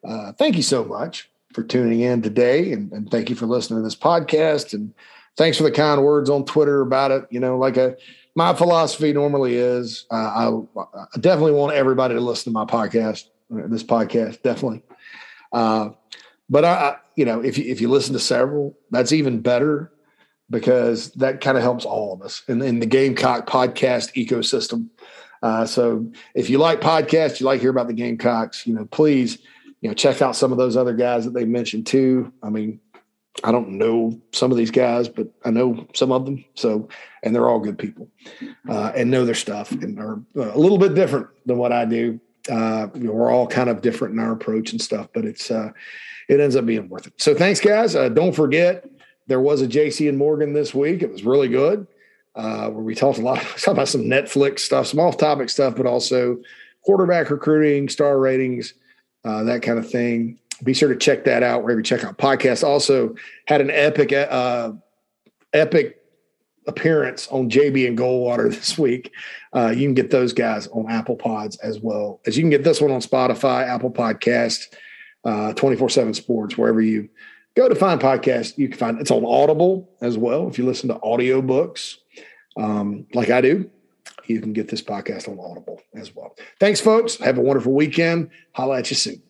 Uh, thank you so much for tuning in today. And, and thank you for listening to this podcast. And thanks for the kind words on Twitter about it. You know, like a, my philosophy normally is uh, I, I, definitely want everybody to listen to my podcast, this podcast, definitely. Uh, but I, you know, if you, if you listen to several, that's even better because that kind of helps all of us in, in the Gamecock podcast ecosystem. Uh, so if you like podcasts, you like hear about the Gamecocks, you know, please, you know, check out some of those other guys that they mentioned too. I mean, I don't know some of these guys, but I know some of them. So, and they're all good people uh, and know their stuff and are uh, a little bit different than what I do. Uh, you know, we're all kind of different in our approach and stuff, but it's uh, it ends up being worth it. So, thanks, guys. Uh, don't forget there was a JC and Morgan this week. It was really good. Uh, where we talked a lot about some Netflix stuff, some off topic stuff, but also quarterback recruiting, star ratings, that kind of thing be sure to check that out wherever you check out podcasts. Also had an epic, uh, epic appearance on JB and Goldwater this week. Uh, you can get those guys on Apple Pods as well as you can get this one on Spotify, Apple Podcast, uh, 24 7 sports, wherever you go to find podcasts, you can find it's on Audible as well. If you listen to audiobooks, um, like I do, you can get this podcast on Audible as well. Thanks, folks. Have a wonderful weekend. Holla at you soon.